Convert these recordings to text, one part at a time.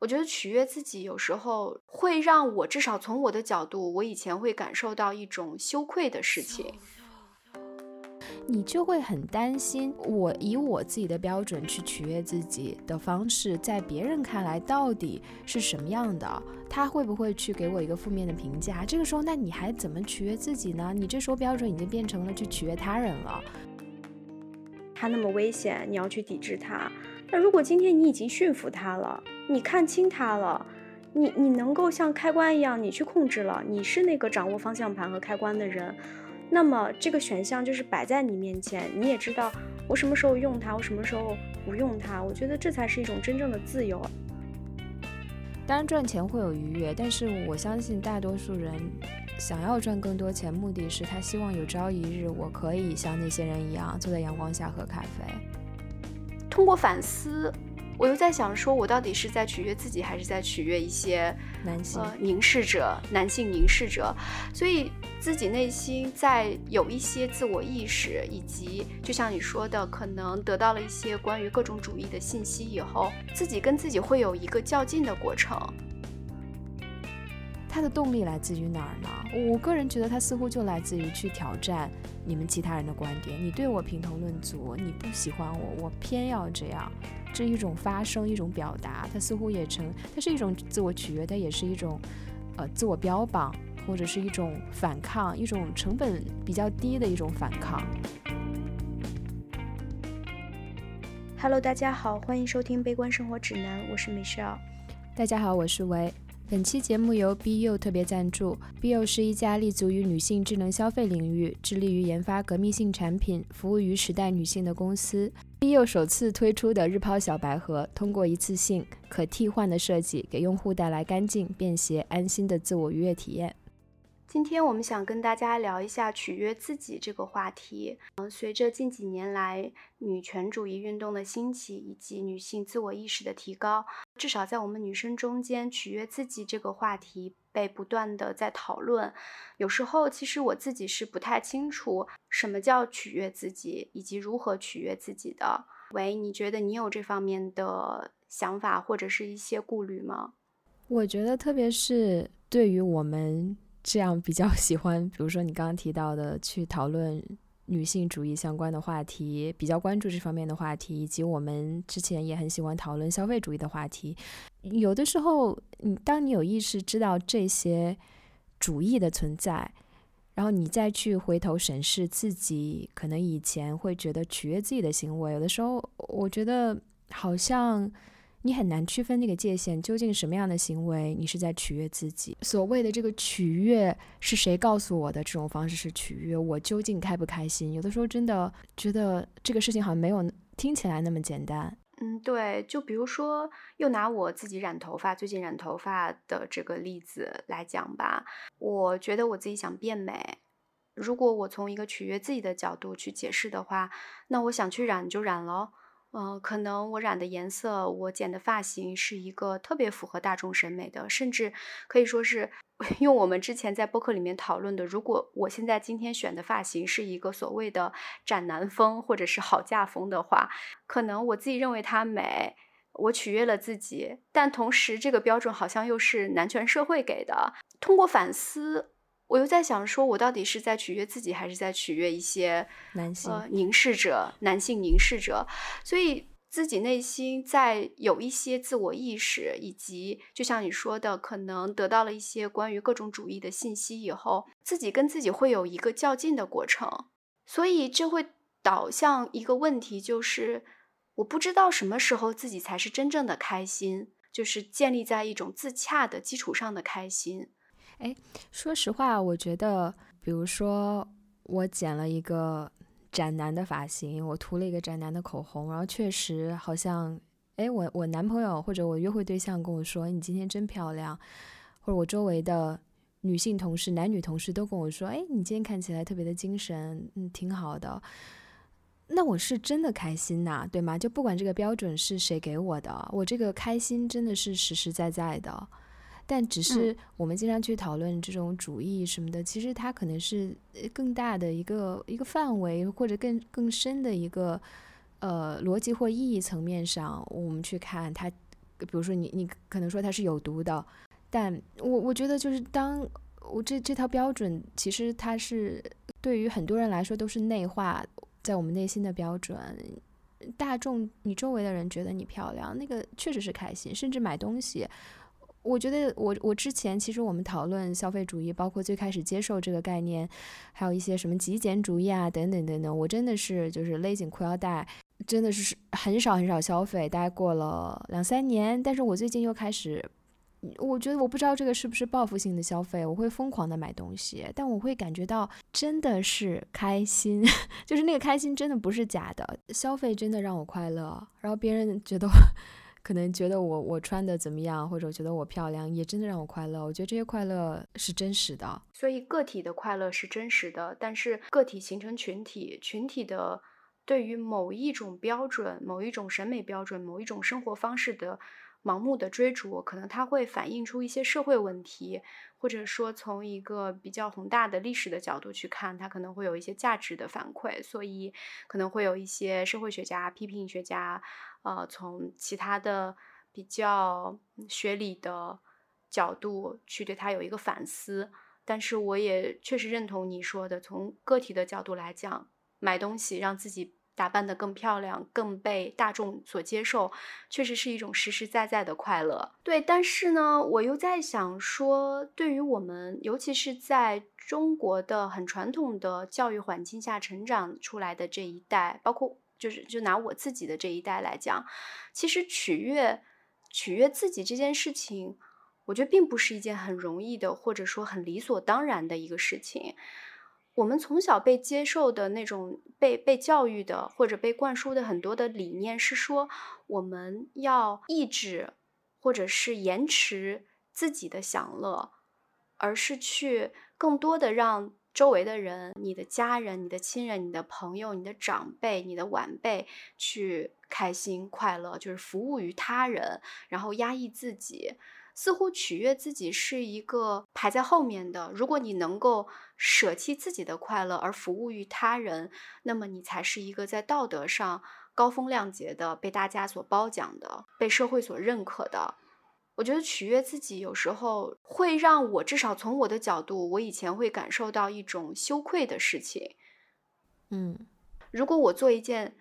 我觉得取悦自己有时候会让我，至少从我的角度，我以前会感受到一种羞愧的事情。你就会很担心，我以我自己的标准去取悦自己的方式，在别人看来到底是什么样的？他会不会去给我一个负面的评价？这个时候，那你还怎么取悦自己呢？你这时候标准已经变成了去取悦他人了。他那么危险，你要去抵制他。那如果今天你已经驯服他了，你看清它了，你你能够像开关一样，你去控制了，你是那个掌握方向盘和开关的人。那么这个选项就是摆在你面前，你也知道我什么时候用它，我什么时候不用它。我觉得这才是一种真正的自由。当然赚钱会有愉悦，但是我相信大多数人想要赚更多钱，目的是他希望有朝一日我可以像那些人一样坐在阳光下喝咖啡。通过反思。我又在想，说我到底是在取悦自己，还是在取悦一些男性凝视者、男性凝视者？所以自己内心在有一些自我意识，以及就像你说的，可能得到了一些关于各种主义的信息以后，自己跟自己会有一个较劲的过程。他的动力来自于哪儿呢？我个人觉得，他似乎就来自于去挑战你们其他人的观点。你对我评头论足，你不喜欢我，我偏要这样。这一种发声，一种表达，它似乎也成，它是一种自我取悦，它也是一种，呃，自我标榜，或者是一种反抗，一种成本比较低的一种反抗。Hello，大家好，欢迎收听《悲观生活指南》，我是 Michelle。大家好，我是维。本期节目由 BU 特别赞助。BU 是一家立足于女性智能消费领域，致力于研发革命性产品，服务于时代女性的公司。BU 首次推出的日抛小白盒，通过一次性可替换的设计，给用户带来干净、便携、安心的自我愉悦体验。今天我们想跟大家聊一下取悦自己这个话题。嗯，随着近几年来女权主义运动的兴起，以及女性自我意识的提高，至少在我们女生中间，取悦自己这个话题被不断的在讨论。有时候，其实我自己是不太清楚什么叫取悦自己，以及如何取悦自己的。喂，你觉得你有这方面的想法或者是一些顾虑吗？我觉得，特别是对于我们。这样比较 喜欢，比如说你刚刚提到的，去讨论女性主义相关的话题，比较关注这方面的话题，以及我们之前也很喜欢讨论消费主义的话题。有的时候，你当你有意识知道这些主义的存在，然后你再去回头审视自己，可能以前会觉得取悦自己的行为，有的时候我觉得好像。你很难区分那个界限，究竟什么样的行为你是在取悦自己？所谓的这个取悦是谁告诉我的？这种方式是取悦我究竟开不开心？有的时候真的觉得这个事情好像没有听起来那么简单。嗯，对，就比如说，又拿我自己染头发，最近染头发的这个例子来讲吧，我觉得我自己想变美，如果我从一个取悦自己的角度去解释的话，那我想去染就染喽。嗯，可能我染的颜色，我剪的发型是一个特别符合大众审美的，甚至可以说是 用我们之前在播客里面讨论的，如果我现在今天选的发型是一个所谓的斩男风或者是好嫁风的话，可能我自己认为它美，我取悦了自己，但同时这个标准好像又是男权社会给的。通过反思。我又在想，说我到底是在取悦自己，还是在取悦一些男性凝视者、男性凝视者？所以自己内心在有一些自我意识，以及就像你说的，可能得到了一些关于各种主义的信息以后，自己跟自己会有一个较劲的过程。所以这会导向一个问题，就是我不知道什么时候自己才是真正的开心，就是建立在一种自洽的基础上的开心。哎，说实话，我觉得，比如说我剪了一个斩男的发型，我涂了一个斩男的口红，然后确实好像，哎，我我男朋友或者我约会对象跟我说你今天真漂亮，或者我周围的女性同事、男女同事都跟我说，哎，你今天看起来特别的精神，嗯，挺好的。那我是真的开心呐，对吗？就不管这个标准是谁给我的，我这个开心真的是实实在在的。但只是我们经常去讨论这种主义什么的，其实它可能是更大的一个一个范围，或者更更深的一个呃逻辑或意义层面上，我们去看它比如说你你可能说它是有毒的，但我我觉得就是当我这这套标准，其实它是对于很多人来说都是内化在我们内心的标准。大众，你周围的人觉得你漂亮，那个确实是开心。甚至买东西，我觉得我我之前其实我们讨论消费主义，包括最开始接受这个概念，还有一些什么极简主义啊等等等等，我真的是就是勒紧裤腰带，真的是很少很少消费，大概过了两三年，但是我最近又开始。我觉得我不知道这个是不是报复性的消费，我会疯狂的买东西，但我会感觉到真的是开心，就是那个开心真的不是假的，消费真的让我快乐。然后别人觉得可能觉得我我穿的怎么样，或者觉得我漂亮，也真的让我快乐。我觉得这些快乐是真实的。所以个体的快乐是真实的，但是个体形成群体，群体的对于某一种标准、某一种审美标准、某一种生活方式的。盲目的追逐，可能它会反映出一些社会问题，或者说从一个比较宏大的历史的角度去看，它可能会有一些价值的反馈，所以可能会有一些社会学家、批评学家，呃，从其他的比较学理的角度去对它有一个反思。但是我也确实认同你说的，从个体的角度来讲，买东西让自己。打扮得更漂亮，更被大众所接受，确实是一种实实在在的快乐。对，但是呢，我又在想说，对于我们，尤其是在中国的很传统的教育环境下成长出来的这一代，包括就是就拿我自己的这一代来讲，其实取悦取悦自己这件事情，我觉得并不是一件很容易的，或者说很理所当然的一个事情。我们从小被接受的那种被被教育的或者被灌输的很多的理念是说，我们要抑制或者是延迟自己的享乐，而是去更多的让周围的人、你的家人、你的亲人、你的朋友、你的长辈、你的晚辈去开心快乐，就是服务于他人，然后压抑自己。似乎取悦自己是一个排在后面的。如果你能够舍弃自己的快乐而服务于他人，那么你才是一个在道德上高风亮节的、被大家所褒奖的、被社会所认可的。我觉得取悦自己有时候会让我，至少从我的角度，我以前会感受到一种羞愧的事情。嗯，如果我做一件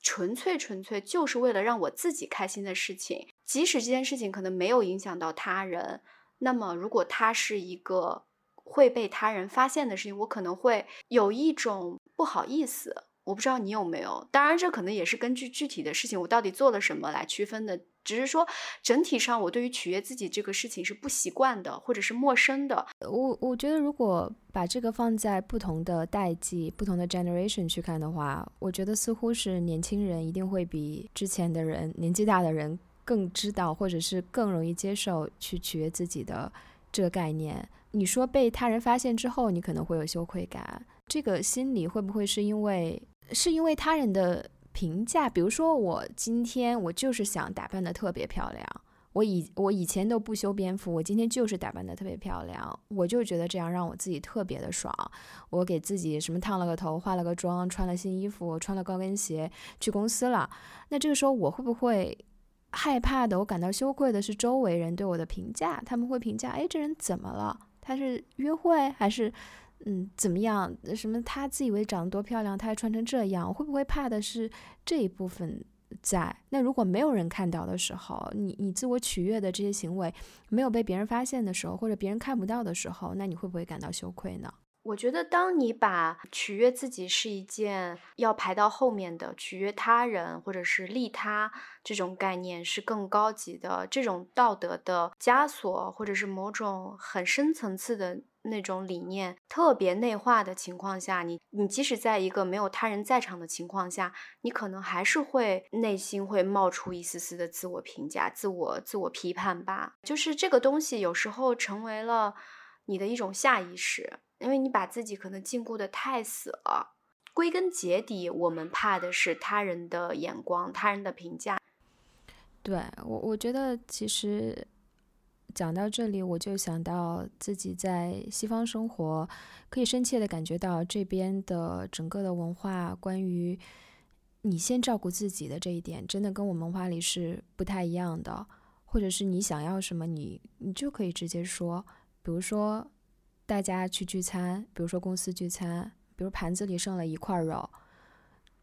纯粹纯粹就是为了让我自己开心的事情。即使这件事情可能没有影响到他人，那么如果它是一个会被他人发现的事情，我可能会有一种不好意思。我不知道你有没有，当然这可能也是根据具体的事情，我到底做了什么来区分的。只是说整体上，我对于取悦自己这个事情是不习惯的，或者是陌生的。我我觉得如果把这个放在不同的代际、不同的 generation 去看的话，我觉得似乎是年轻人一定会比之前的人、年纪大的人。更知道，或者是更容易接受去取悦自己的这个概念。你说被他人发现之后，你可能会有羞愧感，这个心理会不会是因为是因为他人的评价？比如说，我今天我就是想打扮的特别漂亮，我以我以前都不修边幅，我今天就是打扮的特别漂亮，我就觉得这样让我自己特别的爽。我给自己什么烫了个头，化了个妆，穿了新衣服，穿了高跟鞋去公司了。那这个时候我会不会？害怕的，我感到羞愧的是周围人对我的评价。他们会评价：哎，这人怎么了？他是约会还是嗯怎么样？什么他自以为长得多漂亮，他还穿成这样？会不会怕的是这一部分在？那如果没有人看到的时候，你你自我取悦的这些行为没有被别人发现的时候，或者别人看不到的时候，那你会不会感到羞愧呢？我觉得，当你把取悦自己是一件要排到后面的，取悦他人或者是利他这种概念是更高级的，这种道德的枷锁，或者是某种很深层次的那种理念特别内化的情况下，你你即使在一个没有他人在场的情况下，你可能还是会内心会冒出一丝丝的自我评价、自我自我批判吧。就是这个东西有时候成为了你的一种下意识。因为你把自己可能禁锢的太死了，归根结底，我们怕的是他人的眼光、他人的评价。对我，我觉得其实讲到这里，我就想到自己在西方生活，可以深切的感觉到这边的整个的文化，关于你先照顾自己的这一点，真的跟我们文化里是不太一样的。或者是你想要什么，你你就可以直接说。比如说大家去聚餐，比如说公司聚餐，比如盘子里剩了一块肉，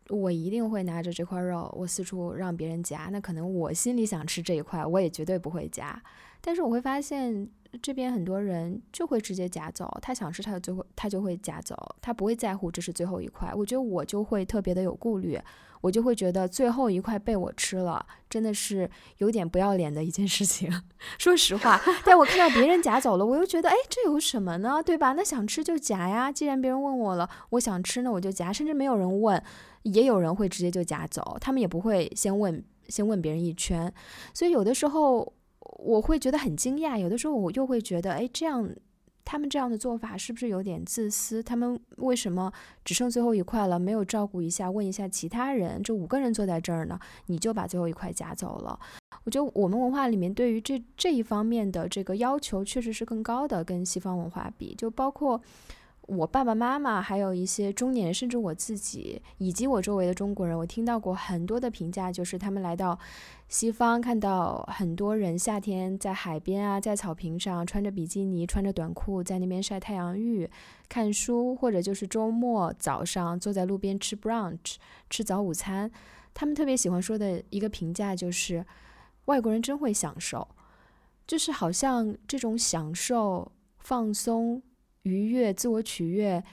我一定会拿着这块肉，我四处让别人夹。那可能我心里想吃这一块，我也绝对不会夹。但是我会发现。这边很多人就会直接夹走，他想吃他就最后他就会夹走，他不会在乎这是最后一块。我觉得我就会特别的有顾虑，我就会觉得最后一块被我吃了，真的是有点不要脸的一件事情。说实话，但我看到别人夹走了，我又觉得，哎，这有什么呢？对吧？那想吃就夹呀。既然别人问我了，我想吃那我就夹，甚至没有人问，也有人会直接就夹走，他们也不会先问先问别人一圈。所以有的时候。我会觉得很惊讶，有的时候我又会觉得，哎，这样他们这样的做法是不是有点自私？他们为什么只剩最后一块了，没有照顾一下，问一下其他人？这五个人坐在这儿呢，你就把最后一块夹走了？我觉得我们文化里面对于这这一方面的这个要求确实是更高的，跟西方文化比，就包括。我爸爸妈妈，还有一些中年，甚至我自己，以及我周围的中国人，我听到过很多的评价，就是他们来到西方，看到很多人夏天在海边啊，在草坪上穿着比基尼、穿着短裤在那边晒太阳浴、看书，或者就是周末早上坐在路边吃 brunch、吃早午餐，他们特别喜欢说的一个评价就是，外国人真会享受，就是好像这种享受、放松。愉悦、自我取悦，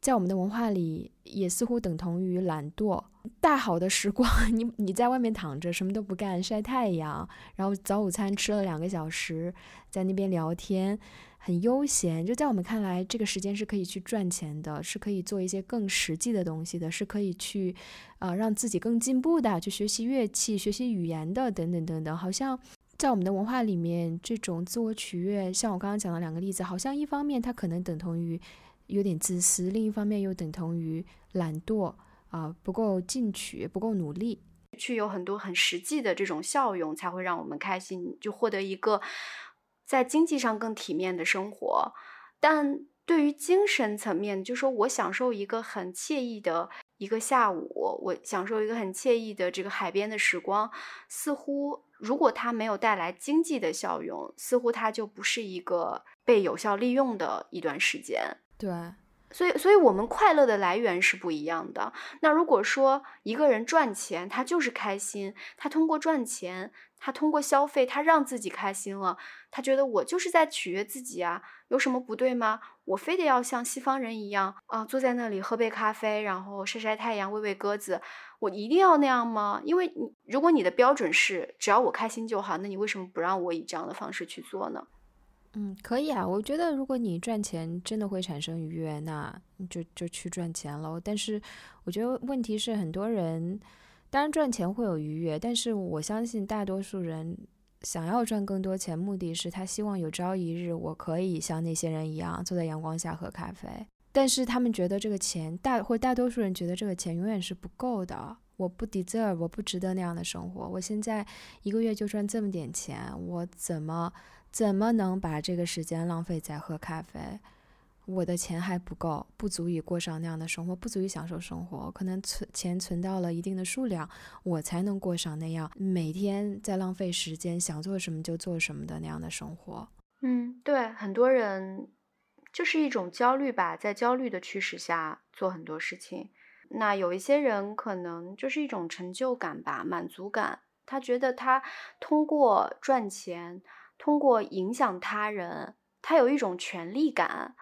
在我们的文化里也似乎等同于懒惰。大好的时光，你你在外面躺着什么都不干，晒太阳，然后早午餐吃了两个小时，在那边聊天，很悠闲。就在我们看来，这个时间是可以去赚钱的，是可以做一些更实际的东西的，是可以去啊让自己更进步的，去学习乐器、学习语言的，等等等等，好像。在我们的文化里面，这种自我取悦，像我刚刚讲的两个例子，好像一方面它可能等同于有点自私，另一方面又等同于懒惰啊，不够进取，不够努力，去有很多很实际的这种效用，才会让我们开心，就获得一个在经济上更体面的生活。但对于精神层面，就说我享受一个很惬意的一个下午，我享受一个很惬意的这个海边的时光，似乎。如果它没有带来经济的效用，似乎它就不是一个被有效利用的一段时间。对，所以，所以我们快乐的来源是不一样的。那如果说一个人赚钱，他就是开心，他通过赚钱，他通过消费，他让自己开心了，他觉得我就是在取悦自己啊，有什么不对吗？我非得要像西方人一样啊，坐在那里喝杯咖啡，然后晒晒太阳，喂喂鸽子。我一定要那样吗？因为你如果你的标准是只要我开心就好，那你为什么不让我以这样的方式去做呢？嗯，可以啊。我觉得如果你赚钱真的会产生愉悦，那就就去赚钱喽。但是我觉得问题是很多人当然赚钱会有愉悦，但是我相信大多数人想要赚更多钱，目的是他希望有朝一日我可以像那些人一样坐在阳光下喝咖啡。但是他们觉得这个钱大，或大多数人觉得这个钱永远是不够的。我不 deserve，我不值得那样的生活。我现在一个月就赚这么点钱，我怎么怎么能把这个时间浪费在喝咖啡？我的钱还不够，不足以过上那样的生活，不足以享受生活。可能存钱存到了一定的数量，我才能过上那样每天在浪费时间，想做什么就做什么的那样的生活。嗯，对，很多人。就是一种焦虑吧，在焦虑的驱使下做很多事情。那有一些人可能就是一种成就感吧，满足感。他觉得他通过赚钱，通过影响他人，他有一种权利感。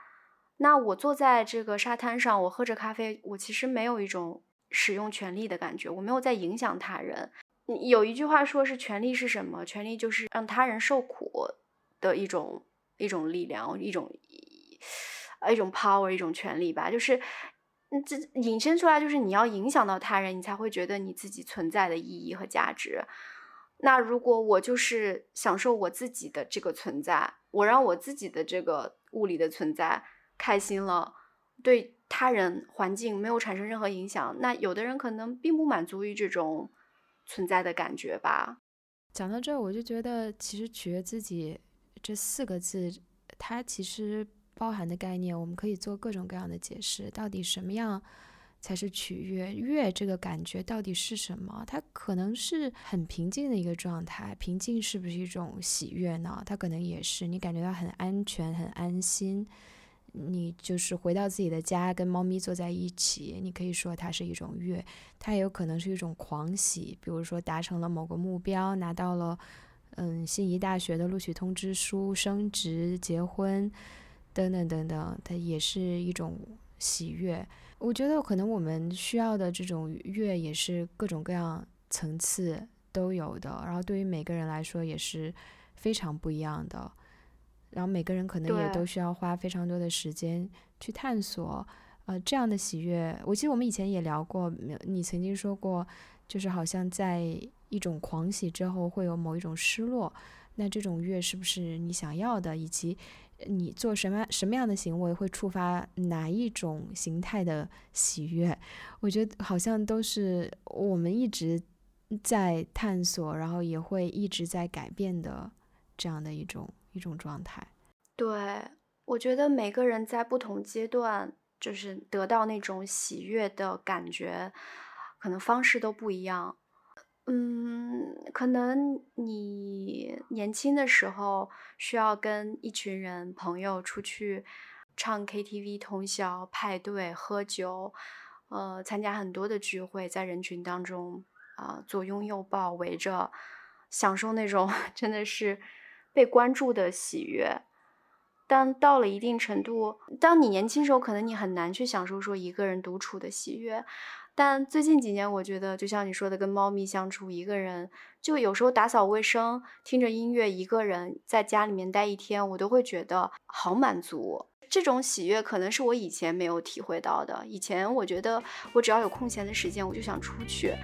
那我坐在这个沙滩上，我喝着咖啡，我其实没有一种使用权利的感觉，我没有在影响他人。有一句话说是权利是什么？权利就是让他人受苦的一种一种力量，一种。呃，一种 power，一种权利吧，就是，这引申出来就是你要影响到他人，你才会觉得你自己存在的意义和价值。那如果我就是享受我自己的这个存在，我让我自己的这个物理的存在开心了，对他人环境没有产生任何影响，那有的人可能并不满足于这种存在的感觉吧。讲到这，我就觉得其实取悦自己这四个字，它其实。包含的概念，我们可以做各种各样的解释。到底什么样才是取悦。悦这个感觉到底是什么？它可能是很平静的一个状态。平静是不是一种喜悦呢？它可能也是，你感觉到很安全、很安心。你就是回到自己的家，跟猫咪坐在一起，你可以说它是一种悦。它也有可能是一种狂喜，比如说达成了某个目标，拿到了嗯心仪大学的录取通知书、升职、结婚等等等等，它也是一种喜悦。我觉得可能我们需要的这种悦也是各种各样层次都有的，然后对于每个人来说也是非常不一样的。然后每个人可能也都需要花非常多的时间去探索，呃，这样的喜悦。我记得我们以前也聊过，你曾经说过，就是好像在一种狂喜之后会有某一种失落。那这种悦是不是你想要的？以及你做什么什么样的行为会触发哪一种形态的喜悦？我觉得好像都是我们一直在探索，然后也会一直在改变的这样的一种一种状态。对，我觉得每个人在不同阶段，就是得到那种喜悦的感觉，可能方式都不一样。嗯，可能你年轻的时候需要跟一群人朋友出去唱 KTV 通宵、派对、喝酒，呃，参加很多的聚会，在人群当中啊左拥右抱围着，享受那种 真的是被关注的喜悦。但到了一定程度，当你年轻时候，可能你很难去享受说一个人独处的喜悦。但最近几年，我觉得就像你说的，跟猫咪相处，一个人就有时候打扫卫生，听着音乐，一个人在家里面待一天，我都会觉得好满足。这种喜悦可能是我以前没有体会到的。以前我觉得我只要有空闲的时间，我就想出去。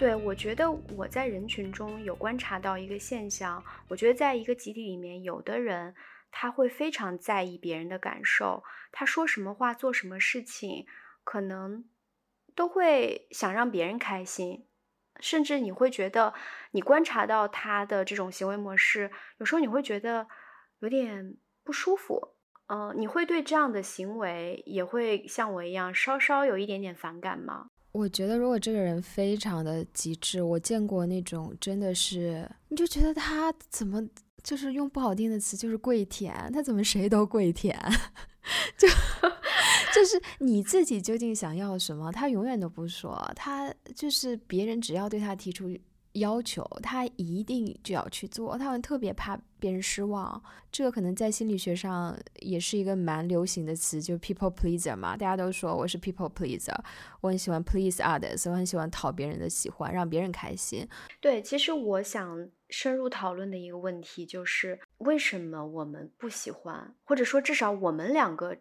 对，我觉得我在人群中有观察到一个现象，我觉得在一个集体里面，有的人他会非常在意别人的感受，他说什么话，做什么事情。可能都会想让别人开心，甚至你会觉得你观察到他的这种行为模式，有时候你会觉得有点不舒服。嗯，你会对这样的行为也会像我一样稍稍有一点点反感吗？我觉得如果这个人非常的极致，我见过那种真的是，你就觉得他怎么就是用不好听的词就是跪舔，他怎么谁都跪舔，就。就是你自己究竟想要什么，他永远都不说。他就是别人只要对他提出要求，他一定就要去做。他们特别怕别人失望，这个可能在心理学上也是一个蛮流行的词，就是 people pleaser 嘛。大家都说我是 people pleaser，我很喜欢 please others，我很喜欢讨别人的喜欢，让别人开心。对，其实我想深入讨论的一个问题就是，为什么我们不喜欢，或者说至少我们两个。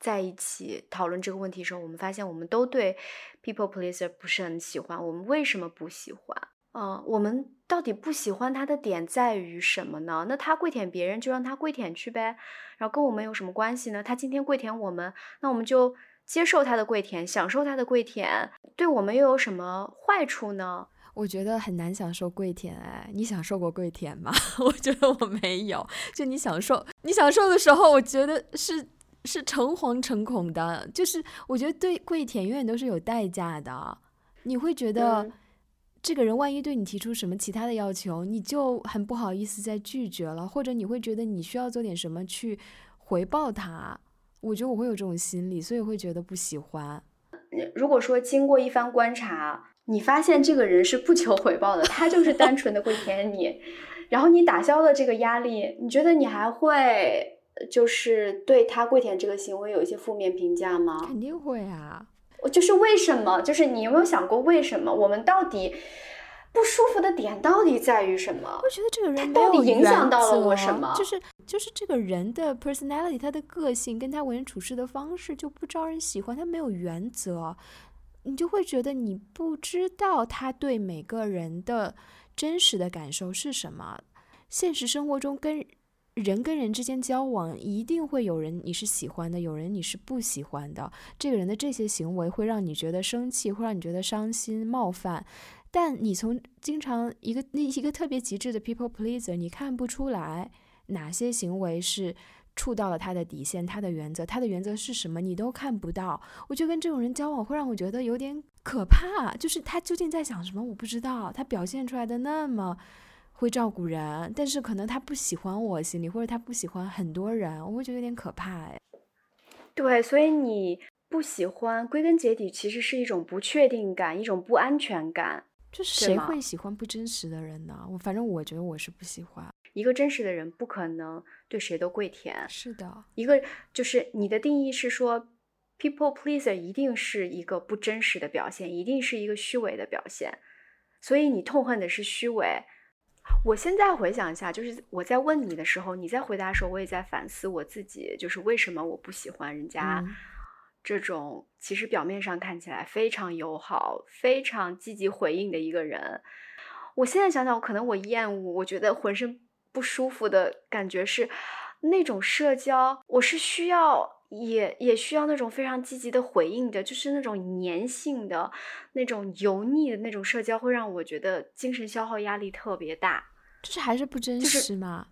在一起讨论这个问题的时候，我们发现我们都对 people pleaser 不是很喜欢。我们为什么不喜欢？嗯，我们到底不喜欢他的点在于什么呢？那他跪舔别人就让他跪舔去呗，然后跟我们有什么关系呢？他今天跪舔我们，那我们就接受他的跪舔，享受他的跪舔，对我们又有什么坏处呢？我觉得很难享受跪舔。哎，你享受过跪舔吗？我觉得我没有。就你享受，你享受的时候，我觉得是。是诚惶诚恐的，就是我觉得对跪舔永远都是有代价的。你会觉得这个人万一对你提出什么其他的要求，你就很不好意思再拒绝了，或者你会觉得你需要做点什么去回报他。我觉得我会有这种心理，所以会觉得不喜欢。如果说经过一番观察，你发现这个人是不求回报的，他就是单纯的跪舔你，然后你打消了这个压力，你觉得你还会？就是对他跪舔这个行为有一些负面评价吗？肯定会啊！我就是为什么？就是你有没有想过为什么？我们到底不舒服的点到底在于什么？我觉得这个人到底影响到了我什么？就是就是这个人的 personality，他的个性跟他为人处事的方式就不招人喜欢，他没有原则，你就会觉得你不知道他对每个人的真实的感受是什么。现实生活中跟。人跟人之间交往，一定会有人你是喜欢的，有人你是不喜欢的。这个人的这些行为会让你觉得生气，会让你觉得伤心、冒犯。但你从经常一个那一个特别极致的 people pleaser，你看不出来哪些行为是触到了他的底线，他的原则，他的原则是什么，你都看不到。我觉得跟这种人交往会让我觉得有点可怕，就是他究竟在想什么，我不知道。他表现出来的那么会照顾人，但是可能他不喜欢我心里，或者他不喜欢很多人，我会觉得有点可怕。哎，对，所以你不喜欢，归根结底其实是一种不确定感，一种不安全感。就是谁会喜欢不真实的人呢？我反正我觉得我是不喜欢。一个真实的人不可能对谁都跪舔。是的，一个就是你的定义是说，people pleaser 一定是一个不真实的表现，一定是一个虚伪的表现。所以你痛恨的是虚伪。我现在回想一下，就是我在问你的时候，你在回答的时候，我也在反思我自己，就是为什么我不喜欢人家。这种其实表面上看起来非常友好、非常积极回应的一个人，我现在想想，可能我厌恶，我觉得浑身不舒服的感觉是那种社交，我是需要也也需要那种非常积极的回应的，就是那种粘性的、那种油腻的那种社交，会让我觉得精神消耗压力特别大。就是还是不真实吗？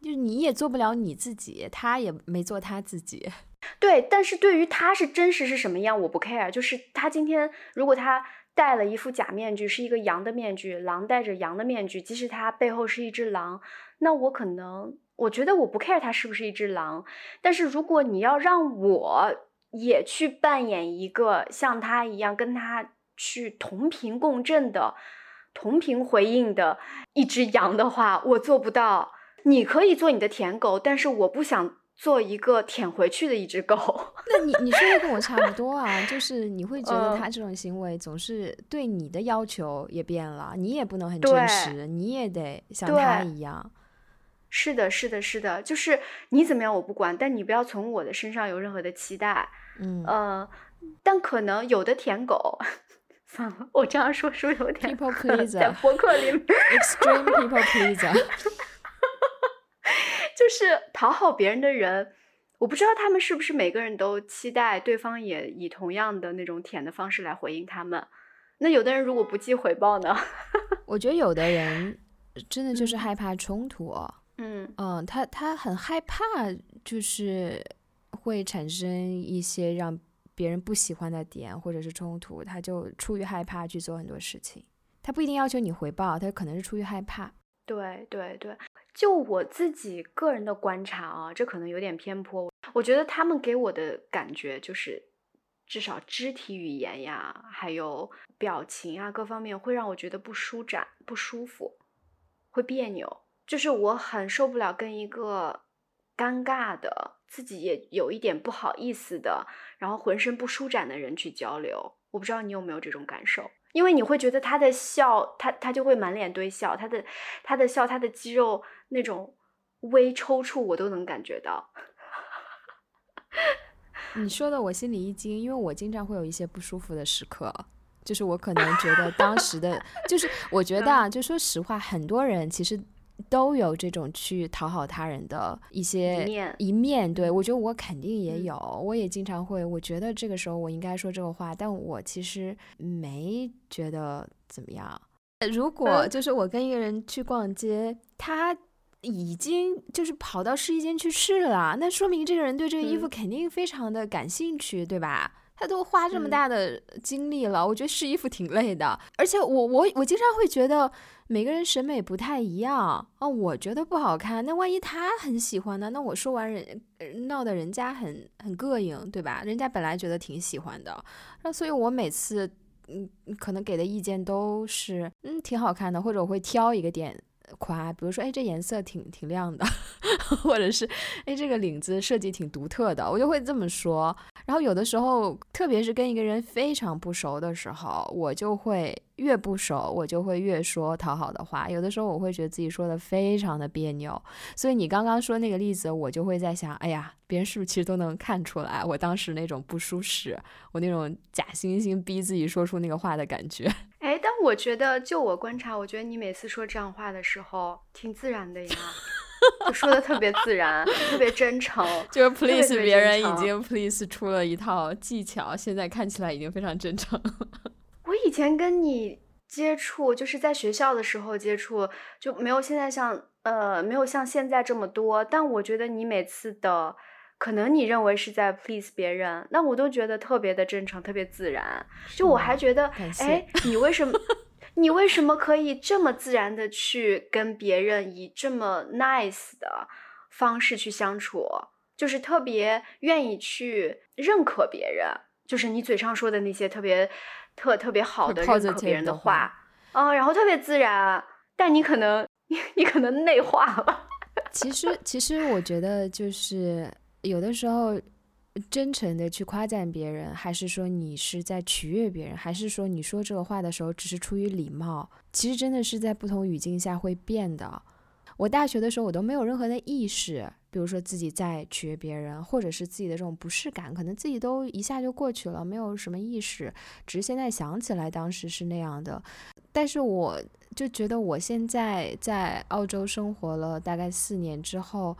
就是你也做不了你自己，他也没做他自己。对，但是对于他是真实是什么样，我不 care。就是他今天如果他戴了一副假面具，是一个羊的面具，狼戴着羊的面具，即使他背后是一只狼，那我可能我觉得我不 care 他是不是一只狼。但是如果你要让我也去扮演一个像他一样跟他去同频共振的、同频回应的一只羊的话，我做不到。你可以做你的舔狗，但是我不想。做一个舔回去的一只狗，那你你说的跟我差不多啊，就是你会觉得他这种行为总是对你的要求也变了，你也不能很真实，你也得像他一样。是的，是的，是的，就是你怎么样我不管，但你不要从我的身上有任何的期待。嗯呃，但可能有的舔狗，算了，我这样说是不是有点 people pleaser，在博客里 extreme people pleaser。就是讨好别人的人，我不知道他们是不是每个人都期待对方也以同样的那种舔的方式来回应他们。那有的人如果不计回报呢？我觉得有的人真的就是害怕冲突。嗯嗯嗯，他他很害怕，就是会产生一些让别人不喜欢的点或者是冲突，他就出于害怕去做很多事情。他不一定要求你回报，他可能是出于害怕。对对对。就我自己个人的观察啊，这可能有点偏颇。我觉得他们给我的感觉就是，至少肢体语言呀，还有表情啊，各方面会让我觉得不舒展、不舒服，会别扭。就是我很受不了跟一个尴尬的、自己也有一点不好意思的，然后浑身不舒展的人去交流。我不知道你有没有这种感受。因为你会觉得他的笑，他他就会满脸堆笑，他的他的笑，他的肌肉那种微抽搐，我都能感觉到。你说的我心里一惊，因为我经常会有一些不舒服的时刻，就是我可能觉得当时的，就是我觉得啊，就说实话，很多人其实。都有这种去讨好他人的一些一面，对我觉得我肯定也有，我也经常会，我觉得这个时候我应该说这个话，但我其实没觉得怎么样。如果就是我跟一个人去逛街，他已经就是跑到试衣间去试了，那说明这个人对这个衣服肯定非常的感兴趣，对吧？他都花这么大的精力了，我觉得试衣服挺累的，而且我我我经常会觉得每个人审美不太一样啊，我觉得不好看，那万一他很喜欢呢？那我说完人闹得人家很很膈应，对吧？人家本来觉得挺喜欢的，那所以我每次嗯可能给的意见都是嗯挺好看的，或者我会挑一个点。夸，比如说，哎，这颜色挺挺亮的，或者是，哎，这个领子设计挺独特的，我就会这么说。然后有的时候，特别是跟一个人非常不熟的时候，我就会越不熟，我就会越说讨好的话。有的时候我会觉得自己说的非常的别扭。所以你刚刚说那个例子，我就会在想，哎呀，别人是不是其实都能看出来我当时那种不舒适，我那种假惺惺逼自己说出那个话的感觉。哎，但我觉得，就我观察，我觉得你每次说这样话的时候挺自然的呀，就说的特别自然，特别真诚。就是 please 别人已经 please 出了一套技巧，现在看起来已经非常真诚。我以前跟你接触，就是在学校的时候接触，就没有现在像呃，没有像现在这么多，但我觉得你每次的，可能你认为是在 please 别人，那我都觉得特别的真诚，特别自然。就我还觉得，哎，你为什么，你为什么可以这么自然的去跟别人以这么 nice 的方式去相处？就是特别愿意去认可别人，就是你嘴上说的那些特别特特别好的认可别人的话，啊，然后特别自然，但你可能。你你可能内化了。其实，其实我觉得就是有的时候，真诚的去夸赞别人，还是说你是在取悦别人，还是说你说这个话的时候只是出于礼貌，其实真的是在不同语境下会变的。我大学的时候，我都没有任何的意识，比如说自己在取悦别人，或者是自己的这种不适感，可能自己都一下就过去了，没有什么意识，只是现在想起来当时是那样的。但是我。就觉得我现在在澳洲生活了大概四年之后，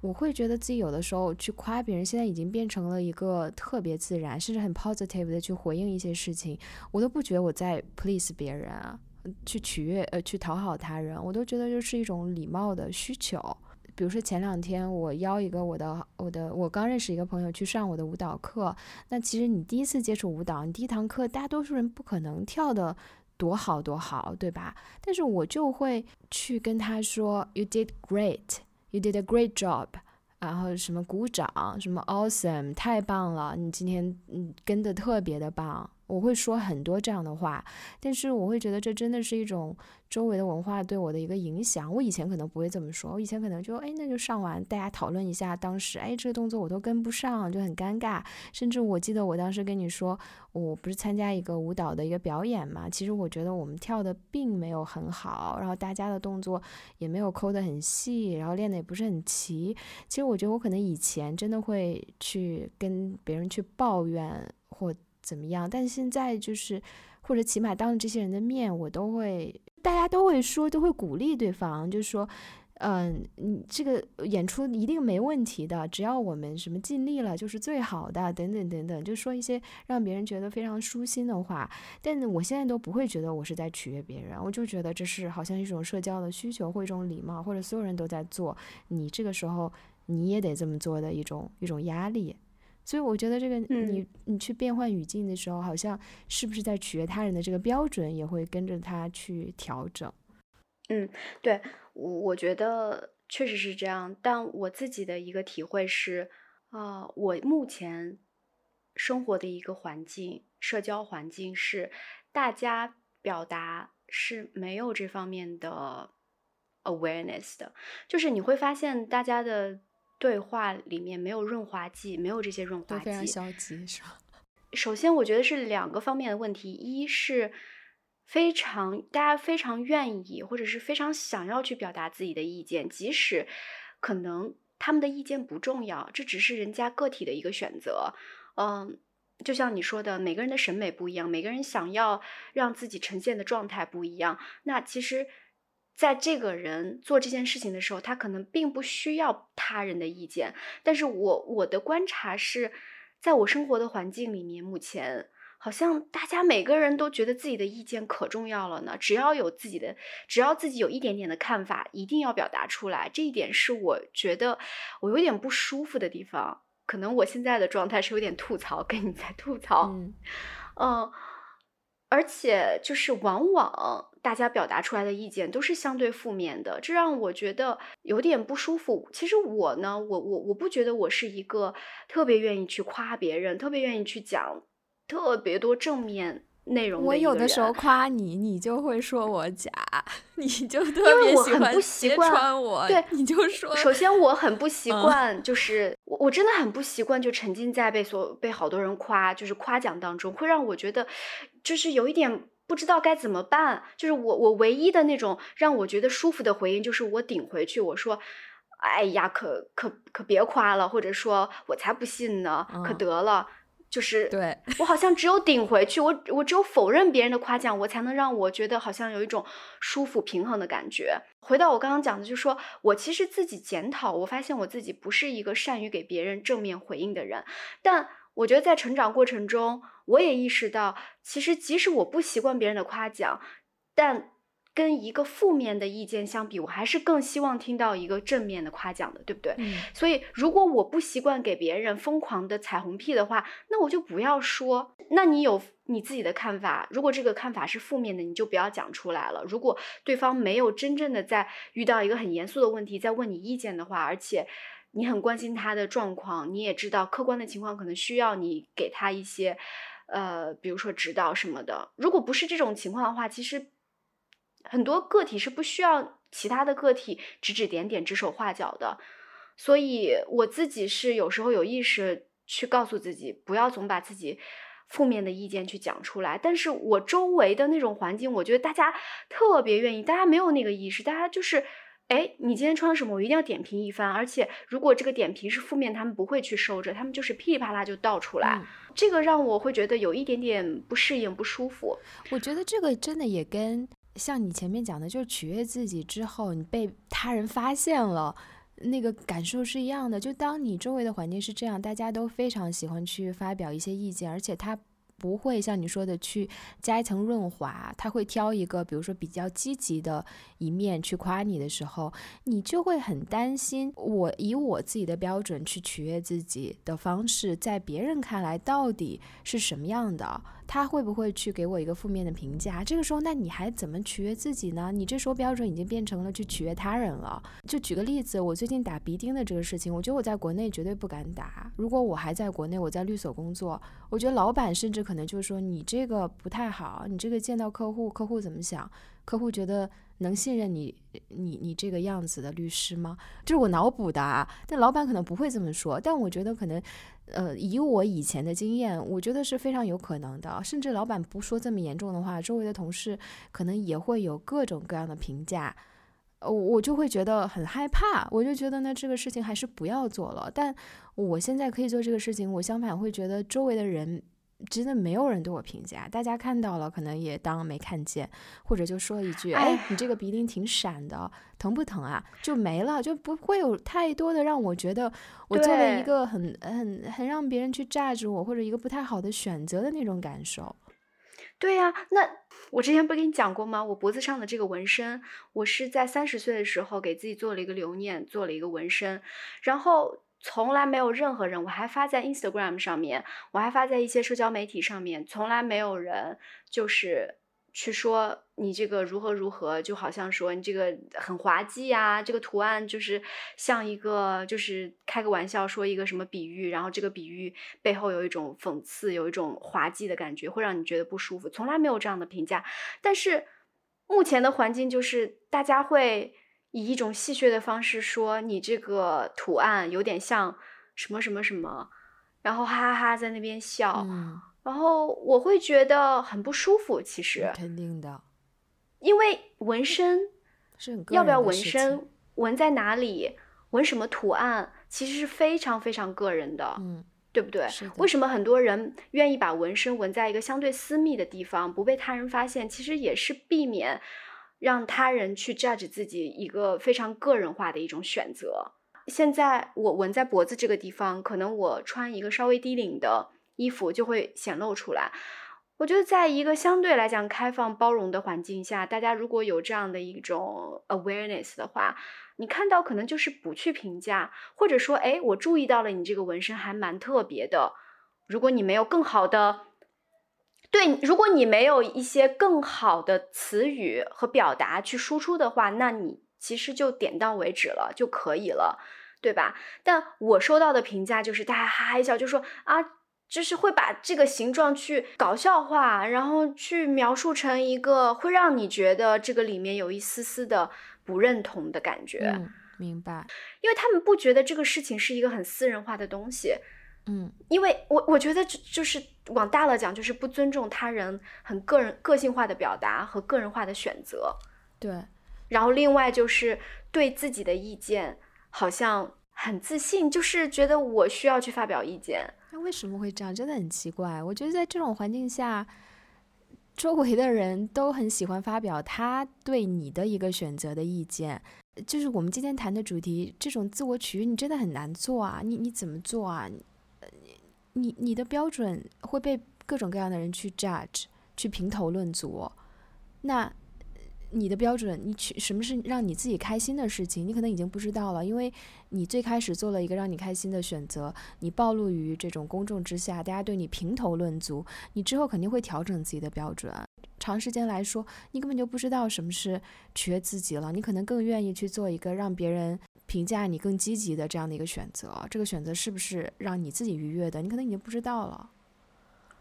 我会觉得自己有的时候去夸别人，现在已经变成了一个特别自然，甚至很 positive 的去回应一些事情，我都不觉得我在 please 别人啊，去取悦呃去讨好他人，我都觉得就是一种礼貌的需求。比如说前两天我邀一个我的我的我刚认识一个朋友去上我的舞蹈课，那其实你第一次接触舞蹈，你第一堂课大多数人不可能跳的。多好多好，对吧？但是我就会去跟他说，You did great, you did a great job，然后什么鼓掌，什么 awesome，太棒了，你今天嗯跟的特别的棒。我会说很多这样的话，但是我会觉得这真的是一种周围的文化对我的一个影响。我以前可能不会这么说，我以前可能就哎那就上完，大家讨论一下当时哎这个动作我都跟不上，就很尴尬。甚至我记得我当时跟你说，我不是参加一个舞蹈的一个表演嘛，其实我觉得我们跳的并没有很好，然后大家的动作也没有抠得很细，然后练的也不是很齐。其实我觉得我可能以前真的会去跟别人去抱怨或。怎么样？但现在就是，或者起码当着这些人的面，我都会，大家都会说，都会鼓励对方，就是说，嗯，你这个演出一定没问题的，只要我们什么尽力了，就是最好的，等等等等，就说一些让别人觉得非常舒心的话。但我现在都不会觉得我是在取悦别人，我就觉得这是好像一种社交的需求，或一种礼貌，或者所有人都在做，你这个时候你也得这么做的一种一种压力。所以我觉得这个你你去变换语境的时候，好像是不是在取悦他人的这个标准也会跟着他去调整？嗯，对，我我觉得确实是这样。但我自己的一个体会是，啊，我目前生活的一个环境，社交环境是大家表达是没有这方面的 awareness 的，就是你会发现大家的。对话里面没有润滑剂，没有这些润滑剂，非常消极，是吧？首先，我觉得是两个方面的问题，一是非常大家非常愿意或者是非常想要去表达自己的意见，即使可能他们的意见不重要，这只是人家个体的一个选择。嗯，就像你说的，每个人的审美不一样，每个人想要让自己呈现的状态不一样，那其实。在这个人做这件事情的时候，他可能并不需要他人的意见。但是我我的观察是，在我生活的环境里面，目前好像大家每个人都觉得自己的意见可重要了呢。只要有自己的，只要自己有一点点的看法，一定要表达出来。这一点是我觉得我有点不舒服的地方。可能我现在的状态是有点吐槽，跟你在吐槽。嗯，而且就是往往。大家表达出来的意见都是相对负面的，这让我觉得有点不舒服。其实我呢，我我我不觉得我是一个特别愿意去夸别人、特别愿意去讲特别多正面内容的我有的时候夸你，你就会说我假，你就特别喜欢揭穿我。对，你就说。首先我很不习惯，就是我我真的很不习惯，就沉浸在被所被好多人夸，就是夸奖当中，会让我觉得就是有一点。不知道该怎么办，就是我我唯一的那种让我觉得舒服的回应，就是我顶回去，我说，哎呀，可可可别夸了，或者说我才不信呢，可得了，就是对我好像只有顶回去，我我只有否认别人的夸奖，我才能让我觉得好像有一种舒服平衡的感觉。回到我刚刚讲的，就是说我其实自己检讨，我发现我自己不是一个善于给别人正面回应的人，但。我觉得在成长过程中，我也意识到，其实即使我不习惯别人的夸奖，但跟一个负面的意见相比，我还是更希望听到一个正面的夸奖的，对不对？嗯所以，如果我不习惯给别人疯狂的彩虹屁的话，那我就不要说。那你有你自己的看法，如果这个看法是负面的，你就不要讲出来了。如果对方没有真正的在遇到一个很严肃的问题，在问你意见的话，而且你很关心他的状况，你也知道客观的情况可能需要你给他一些，呃，比如说指导什么的。如果不是这种情况的话，其实很多个体是不需要其他的个体指指点点、指手画脚的。所以我自己是有时候有意识去告诉自己，不要总把自己负面的意见去讲出来。但是我周围的那种环境，我觉得大家特别愿意，大家没有那个意识，大家就是，哎，你今天穿什么，我一定要点评一番。而且如果这个点评是负面，他们不会去收着，他们就是噼里啪啦就倒出来。嗯这个让我会觉得有一点点不适应、不舒服。我觉得这个真的也跟像你前面讲的，就是取悦自己之后，你被他人发现了。那个感受是一样的，就当你周围的环境是这样，大家都非常喜欢去发表一些意见，而且他不会像你说的去加一层润滑，他会挑一个比如说比较积极的一面去夸你的时候，你就会很担心，我以我自己的标准去取悦自己的方式，在别人看来到底是什么样的？他会不会去给我一个负面的评价？这个时候，那你还怎么取悦自己呢？你这时候标准已经变成了去取悦他人了。就举个例子，我最近打鼻钉的这个事情，我觉得我在国内绝对不敢打。如果我还在国内，我在律所工作，我觉得老板甚至可能就是说你这个不太好，你这个见到客户，客户怎么想？客户觉得能信任你，你你这个样子的律师吗？这是我脑补的啊，但老板可能不会这么说。但我觉得可能，呃，以我以前的经验，我觉得是非常有可能的。甚至老板不说这么严重的话，周围的同事可能也会有各种各样的评价。呃，我就会觉得很害怕，我就觉得呢，这个事情还是不要做了。但我现在可以做这个事情，我相反会觉得周围的人真的没有人对我评价，大家看到了可能也当没看见，或者就说一句：“哎哎，你这个鼻钉挺闪的，疼不疼啊？”就没了，就不会有太多的让我觉得我做了一个很很很让别人去 judge 我，或者一个不太好的选择的那种感受。对呀、那我之前不跟你讲过吗？我脖子上的这个纹身，我是在三十岁的时候给自己做了一个留念，做了一个纹身，然后从来没有任何人，我还发在 Instagram 上面，我还发在一些社交媒体上面，从来没有人就是去说你这个如何如何，就好像说你这个很滑稽呀、这个图案就是像一个就是开个玩笑说一个什么比喻，然后这个比喻背后有一种讽刺，有一种滑稽的感觉，会让你觉得不舒服，从来没有这样的评价。但是目前的环境就是大家会以一种戏谑的方式说你这个图案有点像什么什么什么，然后哈哈哈在那边笑，嗯，然后我会觉得很不舒服。其实，肯定的，因为纹身是要不要纹身，纹在哪里，纹什么图案，其实是非常非常个人的。嗯，对不对？为什么很多人愿意把纹身纹在一个相对私密的地方，不被他人发现？其实也是避免让他人去 judge 自己一个非常个人化的一种选择。现在我纹在脖子这个地方，可能我穿一个稍微低领的衣服就会显露出来。我觉得，在一个相对来讲开放包容的环境下，大家如果有这样的一种 awareness 的话，你看到可能就是不去评价，或者说，哎，我注意到了你这个纹身还蛮特别的。如果你没有更好的，对，如果你没有一些更好的词语和表达去输出的话，那你其实就点到为止了就可以了，对吧？但我收到的评价就是大家哈哈一笑，就说啊。就是会把这个形状去搞笑化，然后去描述成一个会让你觉得这个里面有一丝丝的不认同的感觉。嗯，明白，因为他们不觉得这个事情是一个很私人化的东西，嗯因为我我觉得就就是往大了讲，就是不尊重他人很个人个性化的表达和个人化的选择，对，然后另外就是对自己的意见好像很自信，就是觉得我需要去发表意见。那为什么会这样？真的很奇怪。我觉得在这种环境下，周围的人都很喜欢发表他对你的一个选择的意见。就是我们今天谈的主题，这种自我取悦，你真的很难做啊！你你怎么做啊？你你的标准会被各种各样的人去 judge，去评头论足。那你的标准，你取什么是让你自己开心的事情，你可能已经不知道了，因为你最开始做了一个让你开心的选择，你暴露于这种公众之下，大家对你评头论足，你之后肯定会调整自己的标准。长时间来说，你根本就不知道什么是取悦自己了，你可能更愿意去做一个让别人评价你更积极的这样的一个选择。这个选择是不是让你自己愉悦的，你可能已经不知道了。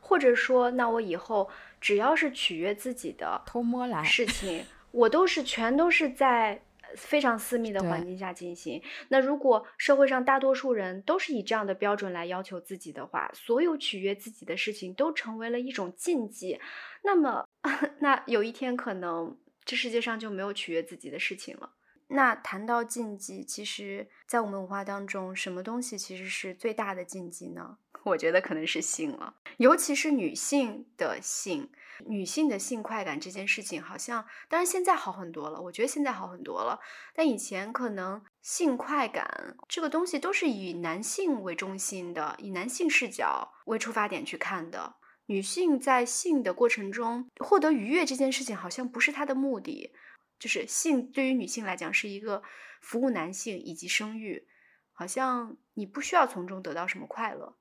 或者说，那我以后只要是取悦自己的偷摸来事情。我都是全都是在非常私密的环境下进行。那如果社会上大多数人都是以这样的标准来要求自己的话，所有取悦自己的事情都成为了一种禁忌。那么，那有一天可能这世界上就没有取悦自己的事情了。那谈到禁忌，其实，在我们文化当中，什么东西其实是最大的禁忌呢？我觉得可能是性了，尤其是女性的性。女性的性快感这件事情，好像当然现在好很多了。我觉得现在好很多了，但以前可能性快感这个东西都是以男性为中心的，以男性视角为出发点去看的。女性在性的过程中获得愉悦这件事情，好像不是她的目的。就是性对于女性来讲是一个服务男性以及生育，好像你不需要从中得到什么快乐。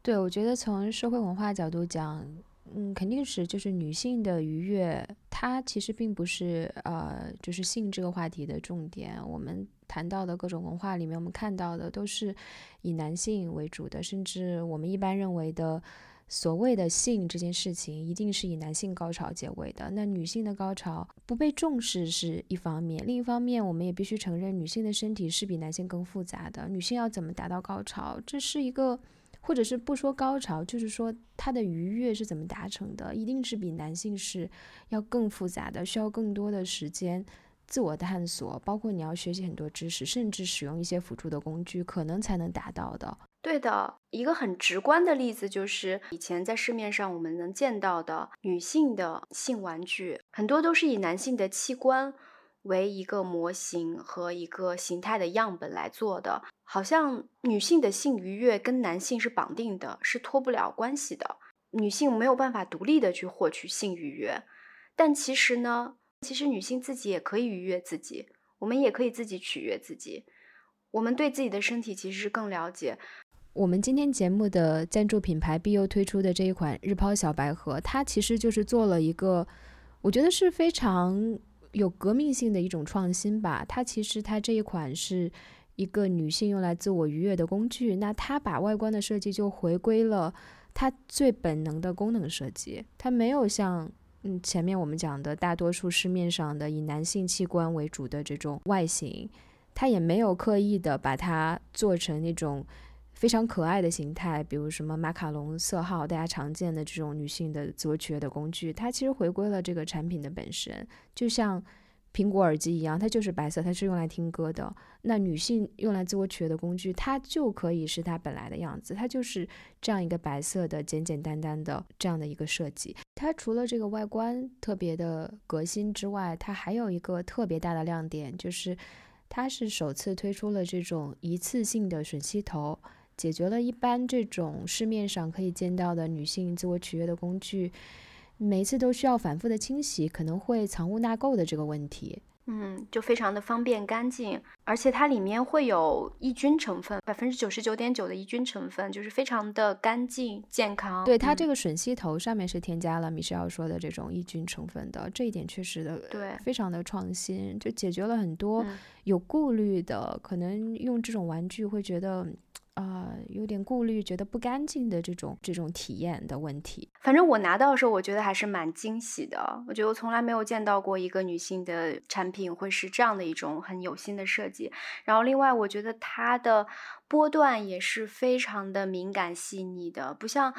对，我觉得从社会文化角度讲。嗯，肯定是，就是女性的愉悦，它其实并不是呃，就是性这个话题的重点。我们谈到的各种文化里面，我们看到的都是以男性为主的，甚至我们一般认为的所谓的性这件事情，一定是以男性高潮结尾的。那女性的高潮不被重视是一方面，另一方面，我们也必须承认，女性的身体是比男性更复杂的。女性要怎么达到高潮，这是一个。或者是不说高潮，就是说她的愉悦是怎么达成的，一定是比男性是要更复杂的，需要更多的时间自我探索，包括你要学习很多知识，甚至使用一些辅助的工具，可能才能达到的。对的，一个很直观的例子就是以前在市面上我们能见到的女性的性玩具，很多都是以男性的器官。为一个模型和一个形态的样本来做的，好像女性的性愉悦跟男性是绑定的，是脱不了关系的。女性没有办法独立的去获取性愉悦，但其实呢，其实女性自己也可以愉悦自己，我们也可以自己取悦自己。我们对自己的身体其实是更了解。我们今天节目的赞助品牌 BU 推出的这一款日抛小白盒，它其实就是做了一个，我觉得是非常。有革命性的一种创新吧，它其实它这一款是一个女性用来自我愉悦的工具，那它把外观的设计就回归了它最本能的功能设计，它没有像前面我们讲的大多数市面上的以男性器官为主的这种外形，它也没有刻意的把它做成那种。非常可爱的形态，比如什么马卡龙色号，大家常见的这种女性的自我取悦的工具，它其实回归了这个产品的本身，就像苹果耳机一样，它就是白色，它是用来听歌的。那女性用来自我取悦的工具，它就可以是它本来的样子，它就是这样一个白色的、简简单单的这样的一个设计。它除了这个外观特别的革新之外，它还有一个特别大的亮点，就是它是首次推出了这种一次性的吮吸头。解决了一般这种市面上可以见到的女性自我取悦的工具，每次都需要反复的清洗，可能会藏污纳垢的这个问题。嗯，就非常的方便干净，而且它里面会有抑菌成分，百分之九十九点九的抑菌成分，就是非常的干净健康。对它这个吮吸头上面是添加了米歇尔说的这种抑菌成分的，这一点确实的对，非常的创新，就解决了很多有顾虑的，可能用这种玩具会觉得。啊，有点顾虑，觉得不干净的这种这种体验的问题。反正我拿到的时候，我觉得还是蛮惊喜的。我觉得我从来没有见到过一个女性的产品会是这样的一种很有心的设计。然后另外，我觉得它的波段也是非常的敏感细腻的，不像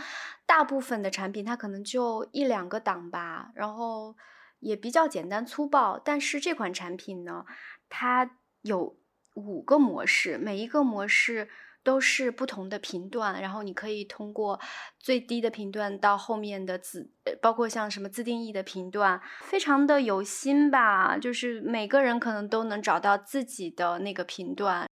大部分的产品，它可能就一两个档吧，然后也比较简单粗暴。但是这款产品呢，它有五个模式，每一个模式。都是不同的频段，然后你可以通过最低的频段到后面的自，包括像什么自定义的频段，非常的有心吧。就是每个人可能都能找到自己的那个频段。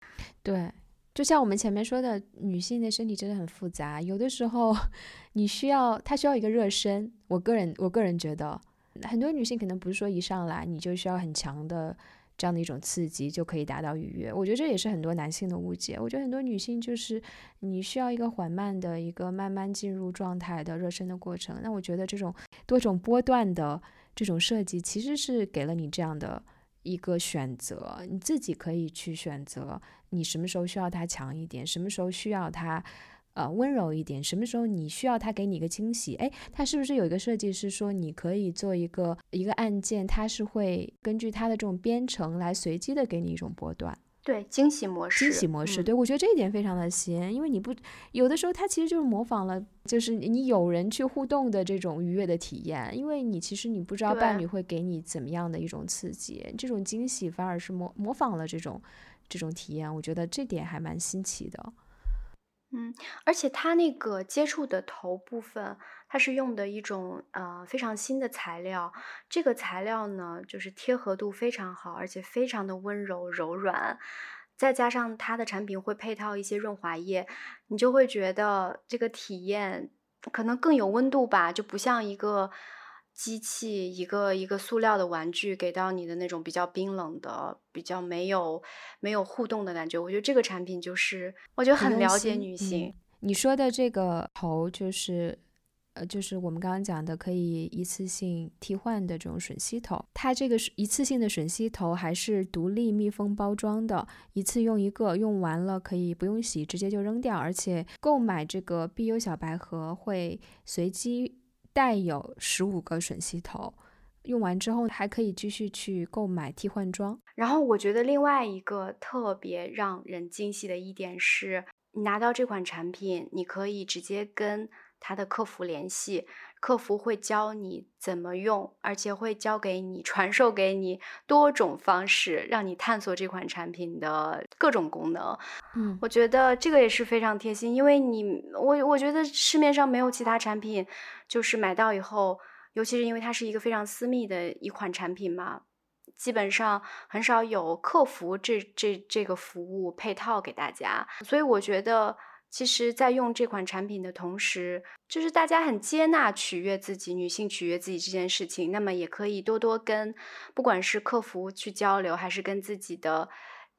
对，就像我们前面说的，女性的身体真的很复杂，有的时候 你需要，它需要一个热身。我个人，我个人觉得，很多女性可能不是说一上来你就需要很强的这样的一种刺激就可以达到愉悦，我觉得这也是很多男性的误解。我觉得很多女性就是你需要一个缓慢的一个慢慢进入状态的热身的过程。那我觉得这种多种波段的这种设计其实是给了你这样的一个选择，你自己可以去选择你什么时候需要它强一点，什么时候需要它。呃，温柔一点。什么时候你需要他给你一个惊喜？哎，他是不是有一个设计是说你可以做一个一个按键，它是会根据它的这种编程来随机的给你一种波段？对，惊喜模式。惊喜模式，对我觉得这一点非常的新，因为你不有的时候它其实就是模仿了，就是你有人去互动的这种愉悦的体验，因为你其实你不知道伴侣会给你怎么样的一种刺激，这种惊喜反而是模模仿了这种这种体验，我觉得这点还蛮新奇的。嗯，而且它那个接触的头部分，它是用的一种呃非常新的材料。这个材料呢，就是贴合度非常好，而且非常的温柔柔软。再加上它的产品会配套一些润滑液，你就会觉得这个体验可能更有温度吧，就不像一个。机器一个一个塑料的玩具给到你的那种比较冰冷的、比较没有没有互动的感觉，我觉得这个产品就是我觉得很了解女性。你说的这个头就是呃，就是我们刚刚讲的可以一次性替换的这种吮吸头，它这个是一次性的吮吸头还是独立密封包装的，一次用一个，用完了可以不用洗，直接就扔掉，而且购买这个 BU 小白盒会随机。带有十五个吮吸头，用完之后还可以继续去购买替换装。然后我觉得另外一个特别让人惊喜的一点是，你拿到这款产品，你可以直接跟他的客服联系。客服会教你怎么用，而且会教给你、传授给你多种方式，让你探索这款产品的各种功能。嗯，我觉得这个也是非常贴心，因为你我我觉得市面上没有其他产品，就是买到以后，尤其是因为它是一个非常私密的一款产品嘛，基本上很少有客服这这这个服务配套给大家，所以我觉得。其实，在用这款产品的同时，就是大家很接纳取悦自己、女性取悦自己这件事情。那么，也可以多多跟不管是客服去交流，还是跟自己的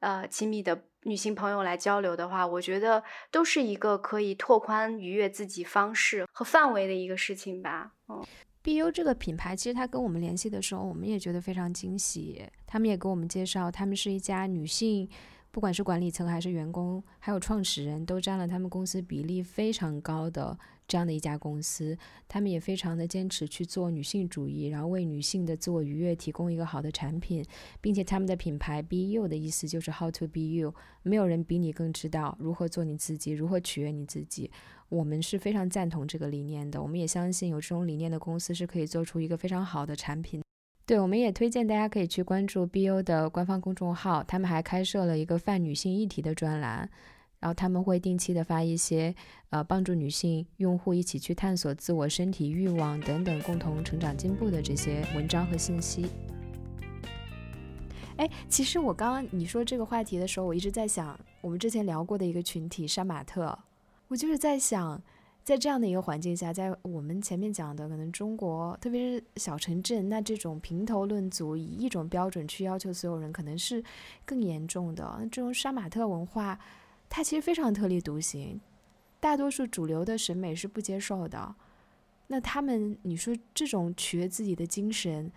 呃亲密的女性朋友来交流的话，我觉得都是一个可以拓宽愉悦自己方式和范围的一个事情吧。嗯，BU 这个品牌，其实他跟我们联系的时候，我们也觉得非常惊喜。他们也给我们介绍，他们是一家女性。不管是管理层还是员工，还有创始人都占了他们公司比例非常高的这样的一家公司，他们也非常的坚持去做女性主义，然后为女性的自我愉悦提供一个好的产品，并且他们的品牌 Be You 的意思就是 How to Be You，没有人比你更知道如何做你自己，如何取悦你自己。我们是非常赞同这个理念的，我们也相信有这种理念的公司是可以做出一个非常好的产品。对，我们也推荐大家可以去关注 BU 的官方公众号，他们还开设了一个泛女性议题的专栏，然后他们会定期的发一些呃帮助女性用户一起去探索自我身体欲望等等共同成长进步的这些文章和信息。哎，其实我刚刚你说这个话题的时候，我一直在想我们之前聊过的一个群体杀马特，我就是在想。在这样的一个环境下，在我们前面讲的，可能中国特别是小城镇，那这种评头论足，以一种标准去要求所有人，可能是更严重的。这种杀马特文化，它其实非常特立独行，大多数主流的审美是不接受的。那他们，你说这种取悦自己的精神，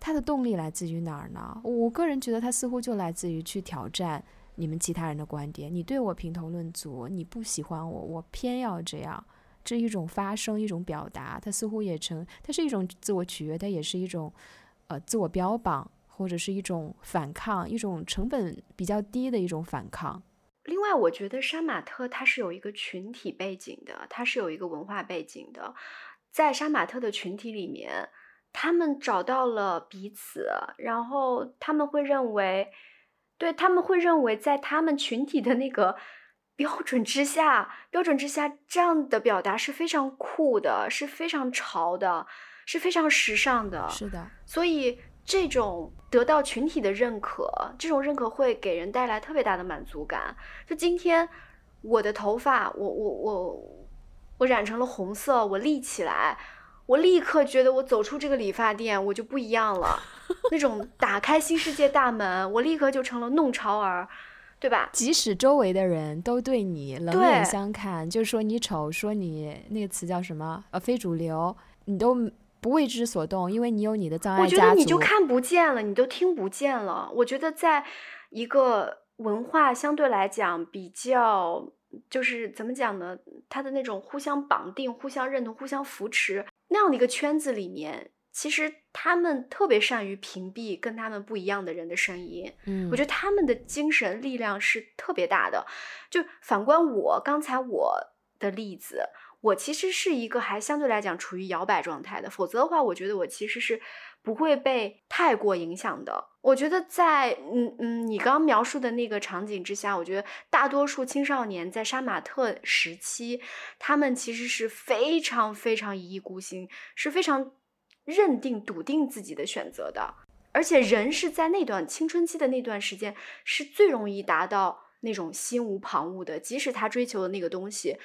它的动力来自于哪儿呢？我个人觉得，它似乎就来自于去挑战你们其他人的观点。你对我评头论足，你不喜欢我，我偏要这样。这一种发声，一种表达，它似乎也成，它是一种自我取悦，它也是一种，呃，自我标榜，或者是一种反抗，一种成本比较低的一种反抗。另外，我觉得杀马特它是有一个群体背景的，它是有一个文化背景的，在杀马特的群体里面，他们找到了彼此，然后他们会认为，对他们会认为，在他们群体的那个。标准之下，标准之下，这样的表达是非常酷的，是非常潮的，是非常时尚的。是的，所以这种得到群体的认可，这种认可会给人带来特别大的满足感。就今天，我的头发，我我我我染成了红色，我立起来，我立刻觉得我走出这个理发店我就不一样了，那种打开新世界大门，我立刻就成了弄潮儿，对吧？即使周围的人都对你冷眼相看，就是说你丑，说你那个词叫什么？呃，非主流，你都不为之所动，因为你有你的障碍我觉得你就看不见了，你都听不见了。我觉得在一个文化相对来讲比较，就是怎么讲呢？它的那种互相绑定、互相认同、互相扶持。那样的一个圈子里面，其实他们特别善于屏蔽跟他们不一样的人的声音。嗯，我觉得他们的精神力量是特别大的。就反观我刚才我的例子，我其实是一个还相对来讲处于摇摆状态的。否则的话，我觉得我其实是不会被太过影响的。我觉得在嗯嗯，你刚刚描述的那个场景之下，我觉得大多数青少年在杀马特时期，他们其实是非常非常一意孤行，是非常认定笃定自己的选择的。而且人是在那段青春期的那段时间，是最容易达到那种心无旁骛的。即使他追求的那个东西，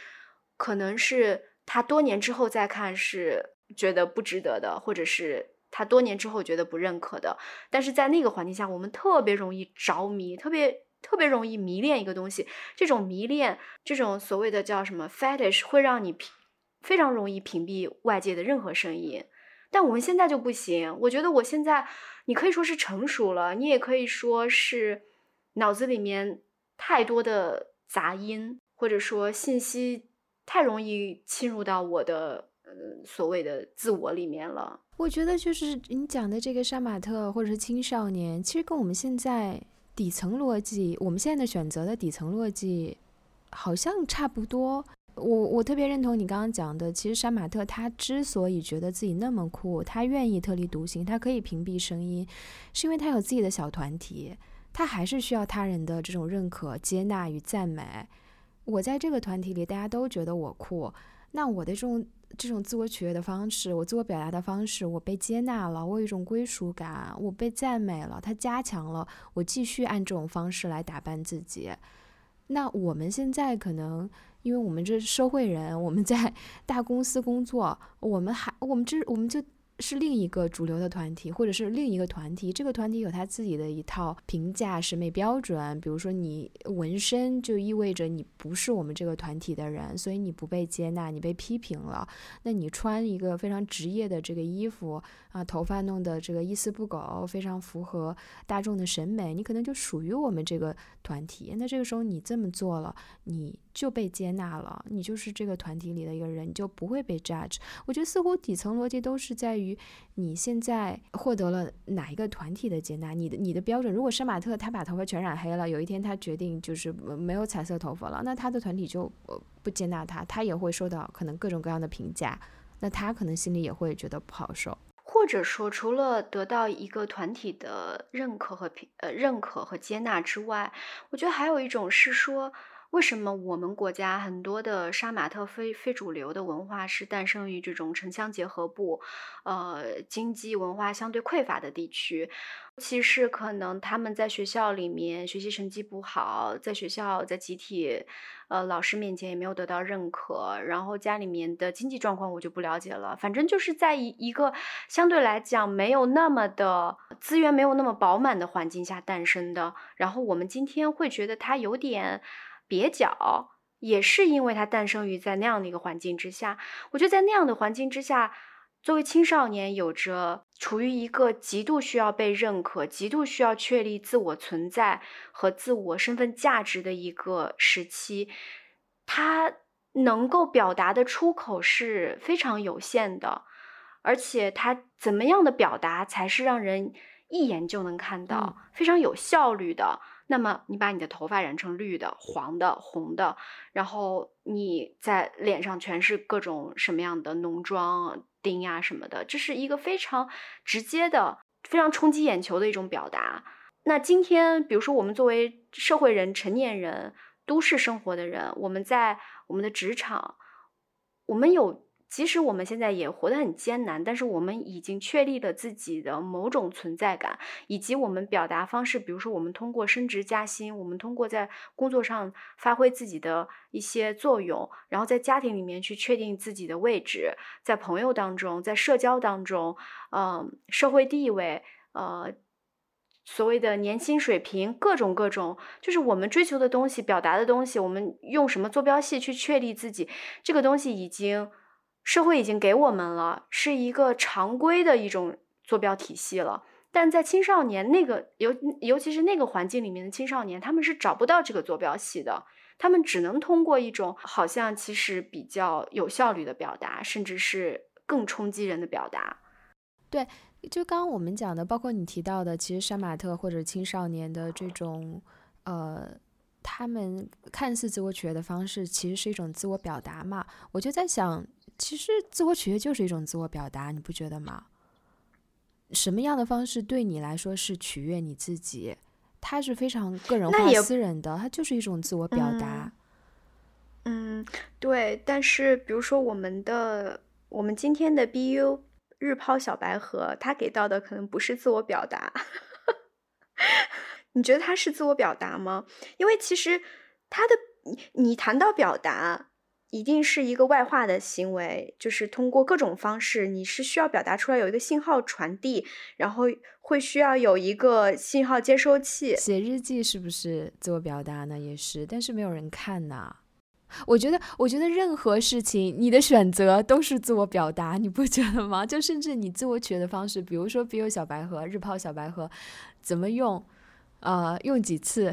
可能是他多年之后再看是觉得不值得的，或者是。他多年之后觉得不认可的，但是在那个环境下，我们特别容易着迷，特别特别容易迷恋一个东西。这种迷恋，这种所谓的叫什么 fetish，会让你屏非常容易屏蔽外界的任何声音。但我们现在就不行。我觉得我现在，你可以说是成熟了，你也可以说是脑子里面太多的杂音，或者说信息太容易侵入到我的呃所谓的自我里面了。我觉得就是你讲的这个杀马特或者是青少年，其实跟我们现在底层逻辑，我们现在的选择的底层逻辑好像差不多。我我特别认同你刚刚讲的，其实杀马特他之所以觉得自己那么酷，他愿意特立独行，他可以屏蔽声音，是因为他有自己的小团体，他还是需要他人的这种认可、接纳与赞美。我在这个团体里，大家都觉得我酷，那我的这种。这种自我取悦的方式，我自我表达的方式，我被接纳了，我有一种归属感，我被赞美了，它加强了我继续按这种方式来打扮自己。那我们现在可能，因为我们这是社会人，我们在 大公司工作，我们还我们这我们就。是另一个主流的团体，或者是另一个团体。这个团体有他自己的一套评价审美标准。比如说，你纹身就意味着你不是我们这个团体的人，所以你不被接纳，你被批评了。那你穿一个非常职业的这个衣服啊，头发弄得这个一丝不苟，非常符合大众的审美，你可能就属于我们这个团体。那这个时候你这么做了，你。就被接纳了，你就是这个团体里的一个人，你就不会被 judge。我觉得似乎底层逻辑都是在于你现在获得了哪一个团体的接纳，你的你的标准。如果杀马特他把头发全染黑了，有一天他决定就是没有彩色头发了，那他的团体就不接纳他，他也会受到可能各种各样的评价，那他可能心里也会觉得不好受。或者说，除了得到一个团体的认可和评呃认可和接纳之外，我觉得还有一种是说。为什么我们国家很多的杀马特非非主流的文化是诞生于这种城乡结合部，呃，经济文化相对匮乏的地区？尤其实可能他们在学校里面学习成绩不好，在学校在集体，呃，老师面前也没有得到认可，然后家里面的经济状况我就不了解了。反正就是在一一个相对来讲没有那么的资源没有那么饱满的环境下诞生的。然后我们今天会觉得它有点。蹩脚也是因为它诞生于在那样的一个环境之下。我觉得在那样的环境之下，作为青少年，有着处于一个极度需要被认可、极度需要确立自我存在和自我身份价值的一个时期，他能够表达的出口是非常有限的，而且他怎么样的表达才是让人一眼就能看到、非常有效率的？那么你把你的头发染成绿的、黄的、红的，然后你在脸上全是各种什么样的浓妆、钉呀什么的，这是一个非常直接的、非常冲击眼球的一种表达。那今天，比如说我们作为社会人、成年人、都市生活的人，我们在我们的职场，我们有即使我们现在也活得很艰难，但是我们已经确立了自己的某种存在感，以及我们表达方式，比如说我们通过升职加薪，我们通过在工作上发挥自己的一些作用，然后在家庭里面去确定自己的位置，在朋友当中，在社交当中，嗯，社会地位，呃。所谓的年薪水平，各种各种，就是我们追求的东西、表达的东西，我们用什么坐标系去确立自己，这个东西已经社会已经给我们了，是一个常规的一种坐标体系了。但在青少年那个尤尤其是那个环境里面的青少年，他们是找不到这个坐标系的，他们只能通过一种好像其实比较有效率的表达，甚至是更冲击人的表达。对。就刚刚我们讲的，包括你提到的，其实杀马特或者青少年的这种，呃，他们看似自我取悦的方式，其实是一种自我表达嘛。我就在想，其实自我取悦就是一种自我表达，你不觉得吗？什么样的方式对你来说是取悦你自己？它是非常个人化、私人的，它就是一种自我表达。嗯，对。但是，比如说我们的，我们今天的 BU。日抛小白盒，他给到的可能不是自我表达，你觉得他是自我表达吗？因为其实他的你你谈到表达，一定是一个外化的行为，就是通过各种方式，你是需要表达出来有一个信号传递，然后会需要有一个信号接收器。写日记是不是自我表达呢？也是，但是没有人看呐。我觉得，我觉得任何事情，你的选择都是自我表达，你不觉得吗？就甚至你自我取悦的方式，比如说 BU 小白盒、日抛小白盒，怎么用，呃，用几次，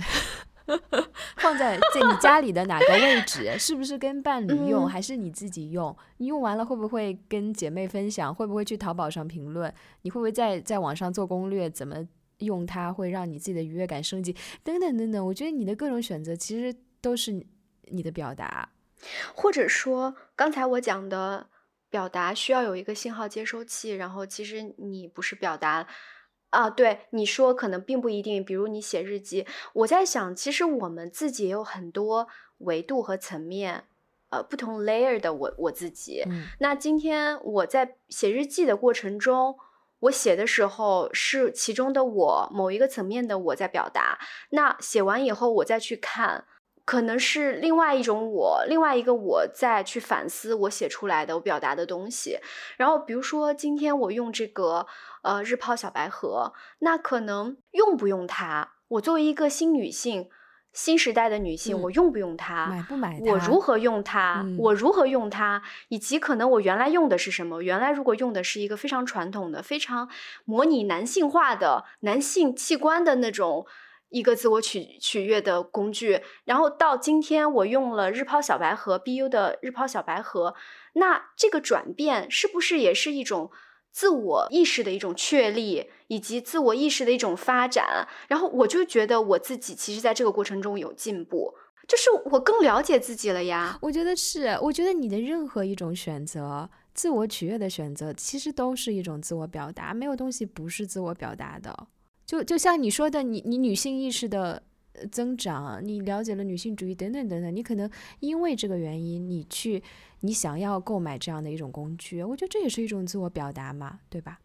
放在在你家里的哪个位置，是不是跟伴侣用，还是你自己用？你用完了会不会跟姐妹分享？会不会去淘宝上评论？你会不会在在网上做攻略？怎么用它会让你自己的愉悦感升级？等等等等，我觉得你的各种选择其实都是。你的表达，或者说刚才我讲的表达需要有一个信号接收器，然后其实你不是表达啊，对你说可能并不一定。比如你写日记，我在想，其实我们自己也有很多维度和层面，呃，不同 layer 的我我自己。那今天我在写日记的过程中，我写的时候是其中的我某一个层面的我在表达。那写完以后，我再去看。可能是另外一种我，另外一个我在去反思我写出来的、我表达的东西。然后，比如说今天我用这个呃日抛小白盒，那可能用不用它？我作为一个新女性、新时代的女性，我用不用它？买不买？我如何用它？我如何用它？以及可能我原来用的是什么？原来如果用的是一个非常传统的、非常模拟男性化的男性器官的那种。一个自我取取悦的工具，然后到今天我用了日抛小白盒，BU 的日抛小白盒，那这个转变是不是也是一种自我意识的一种确立，以及自我意识的一种发展？然后我就觉得我自己其实在这个过程中有进步，就是我更了解自己了呀。我觉得是，我觉得你的任何一种选择，自我取悦的选择，其实都是一种自我表达，没有东西不是自我表达的。就就像你说的，你你女性意识的增长，你了解了女性主义等等等等，你可能因为这个原因，你去你想要购买这样的一种工具，我觉得这也是一种自我表达嘛，对吧？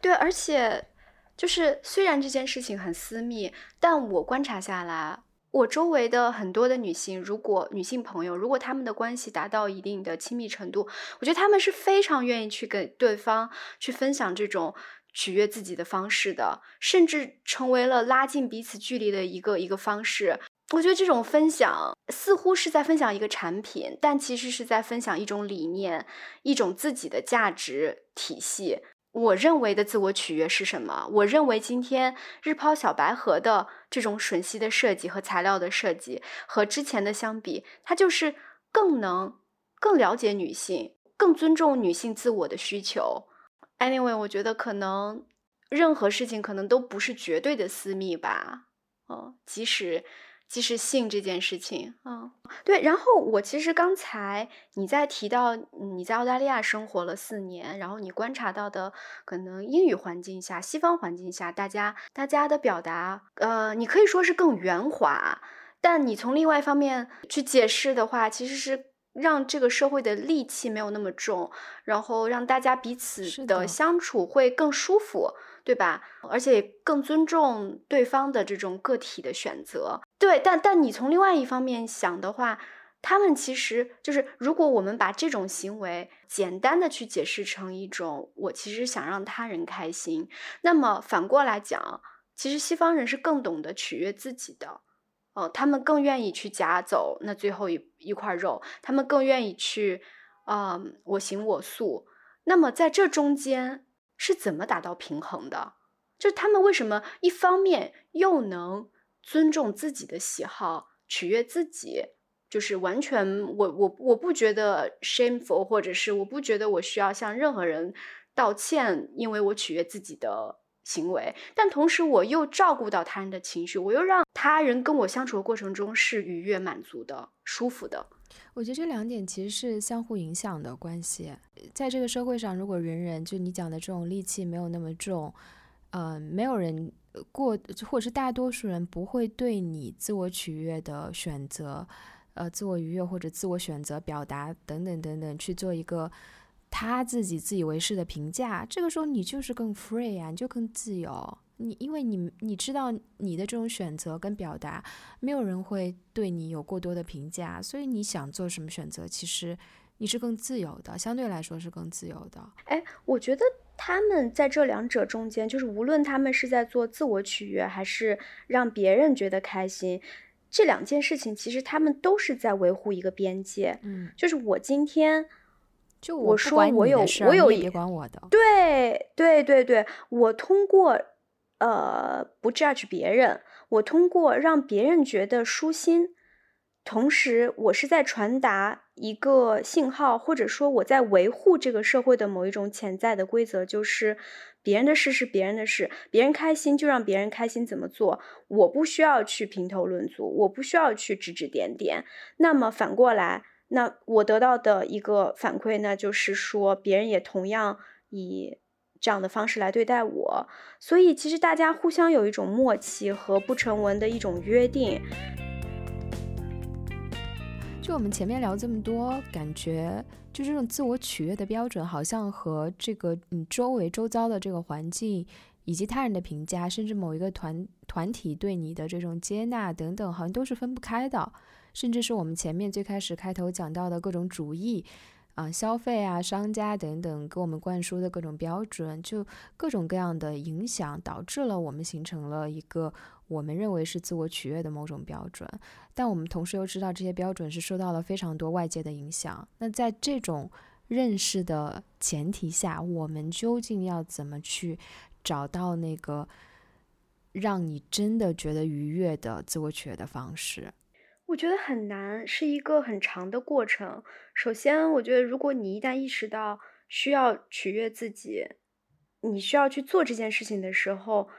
对，而且就是虽然这件事情很私密，但我观察下来，我周围的很多的女性，如果女性朋友，如果她们的关系达到一定的亲密程度，我觉得她们是非常愿意去给对方去分享这种。取悦自己的方式的，甚至成为了拉近彼此距离的一个一个方式。我觉得这种分享似乎是在分享一个产品，但其实是在分享一种理念，一种自己的价值体系。我认为的自我取悦是什么？我认为今天日抛小白盒的这种吮吸的设计和材料的设计，和之前的相比，它就是更能更了解女性，更尊重女性自我的需求。Anyway，我觉得可能任何事情可能都不是绝对的私密吧，哦，即使即使性这件事情，嗯，对。然后我其实刚才你在提到你在澳大利亚生活了四年，然后你观察到的可能英语环境下、西方环境下，大家大家的表达，呃，你可以说是更圆滑，但你从另外一方面去解释的话，其实是让这个社会的戾气没有那么重，然后让大家彼此的相处会更舒服，对吧？而且更尊重对方的这种个体的选择。对，但但你从另外一方面想的话，他们其实就是，如果我们把这种行为简单的去解释成一种我其实想让他人开心，那么反过来讲，其实西方人是更懂得取悦自己的。哦，他们更愿意去夹走那最后一一块肉，他们更愿意去，嗯，我行我素。那么在这中间是怎么达到平衡的？就他们为什么一方面又能尊重自己的喜好，取悦自己，就是完全我我我不觉得 shameful，或者是我不觉得我需要向任何人道歉，因为我取悦自己的行为，但同时我又照顾到他人的情绪，我又让他人跟我相处的过程中是愉悦、满足的、舒服的。我觉得这两点其实是相互影响的关系。在这个社会上，如果人人就你讲的这种戾气没有那么重，呃，没有人过，或者是大多数人不会对你自我取悦的选择，呃，自我愉悦或者自我选择表达等等等等去做一个他自己自以为是的评价，这个时候你就是更 free 啊，你就更自由。你因为你你知道你的这种选择跟表达，没有人会对你有过多的评价，所以你想做什么选择，其实你是更自由的，相对来说是更自由的。哎，我觉得他们在这两者中间，就是无论他们是在做自我取悦，还是让别人觉得开心，这两件事情其实他们都是在维护一个边界。嗯，就是我今天，就我说我有我有一你也别管我的。对对对对，我通过呃不 judge 别人，我通过让别人觉得舒心，同时我是在传达一个信号，或者说我在维护这个社会的某一种潜在的规则，就是别人的事是别人的事，别人开心就让别人开心，怎么做，我不需要去评头论足，我不需要去指指点点。那么反过来，那我得到的一个反馈呢，就是说别人也同样以这样的方式来对待我，所以其实大家互相有一种默契和不成文的一种约定。就我们前面聊这么多，感觉就这种自我取悦的标准，好像和这个你周围周遭的这个环境，以及他人的评价，甚至某一个团团体对你的这种接纳等等，好像都是分不开的。甚至是我们前面最开始开头讲到的各种主义啊、消费啊、商家等等给我们灌输的各种标准，就各种各样的影响，导致了我们形成了一个我们认为是自我取悦的某种标准。但我们同时又知道这些标准是受到了非常多外界的影响。那在这种认识的前提下，我们究竟要怎么去找到那个让你真的觉得愉悦的自我取悦的方式？我觉得很难，是一个很长的过程。首先，我觉得如果你一旦意识到需要取悦自己，你需要去做这件事情的时候，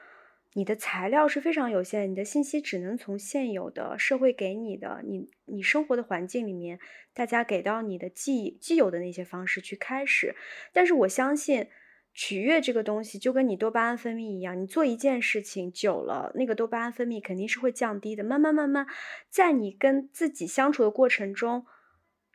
你的材料是非常有限，你的信息只能从现有的社会给你的、你你生活的环境里面，大家给到你的既既有的那些方式去开始。但是我相信。取悦这个东西就跟你多巴胺分泌一样，你做一件事情久了，那个多巴胺分泌肯定是会降低的。慢慢慢慢，在你跟自己相处的过程中，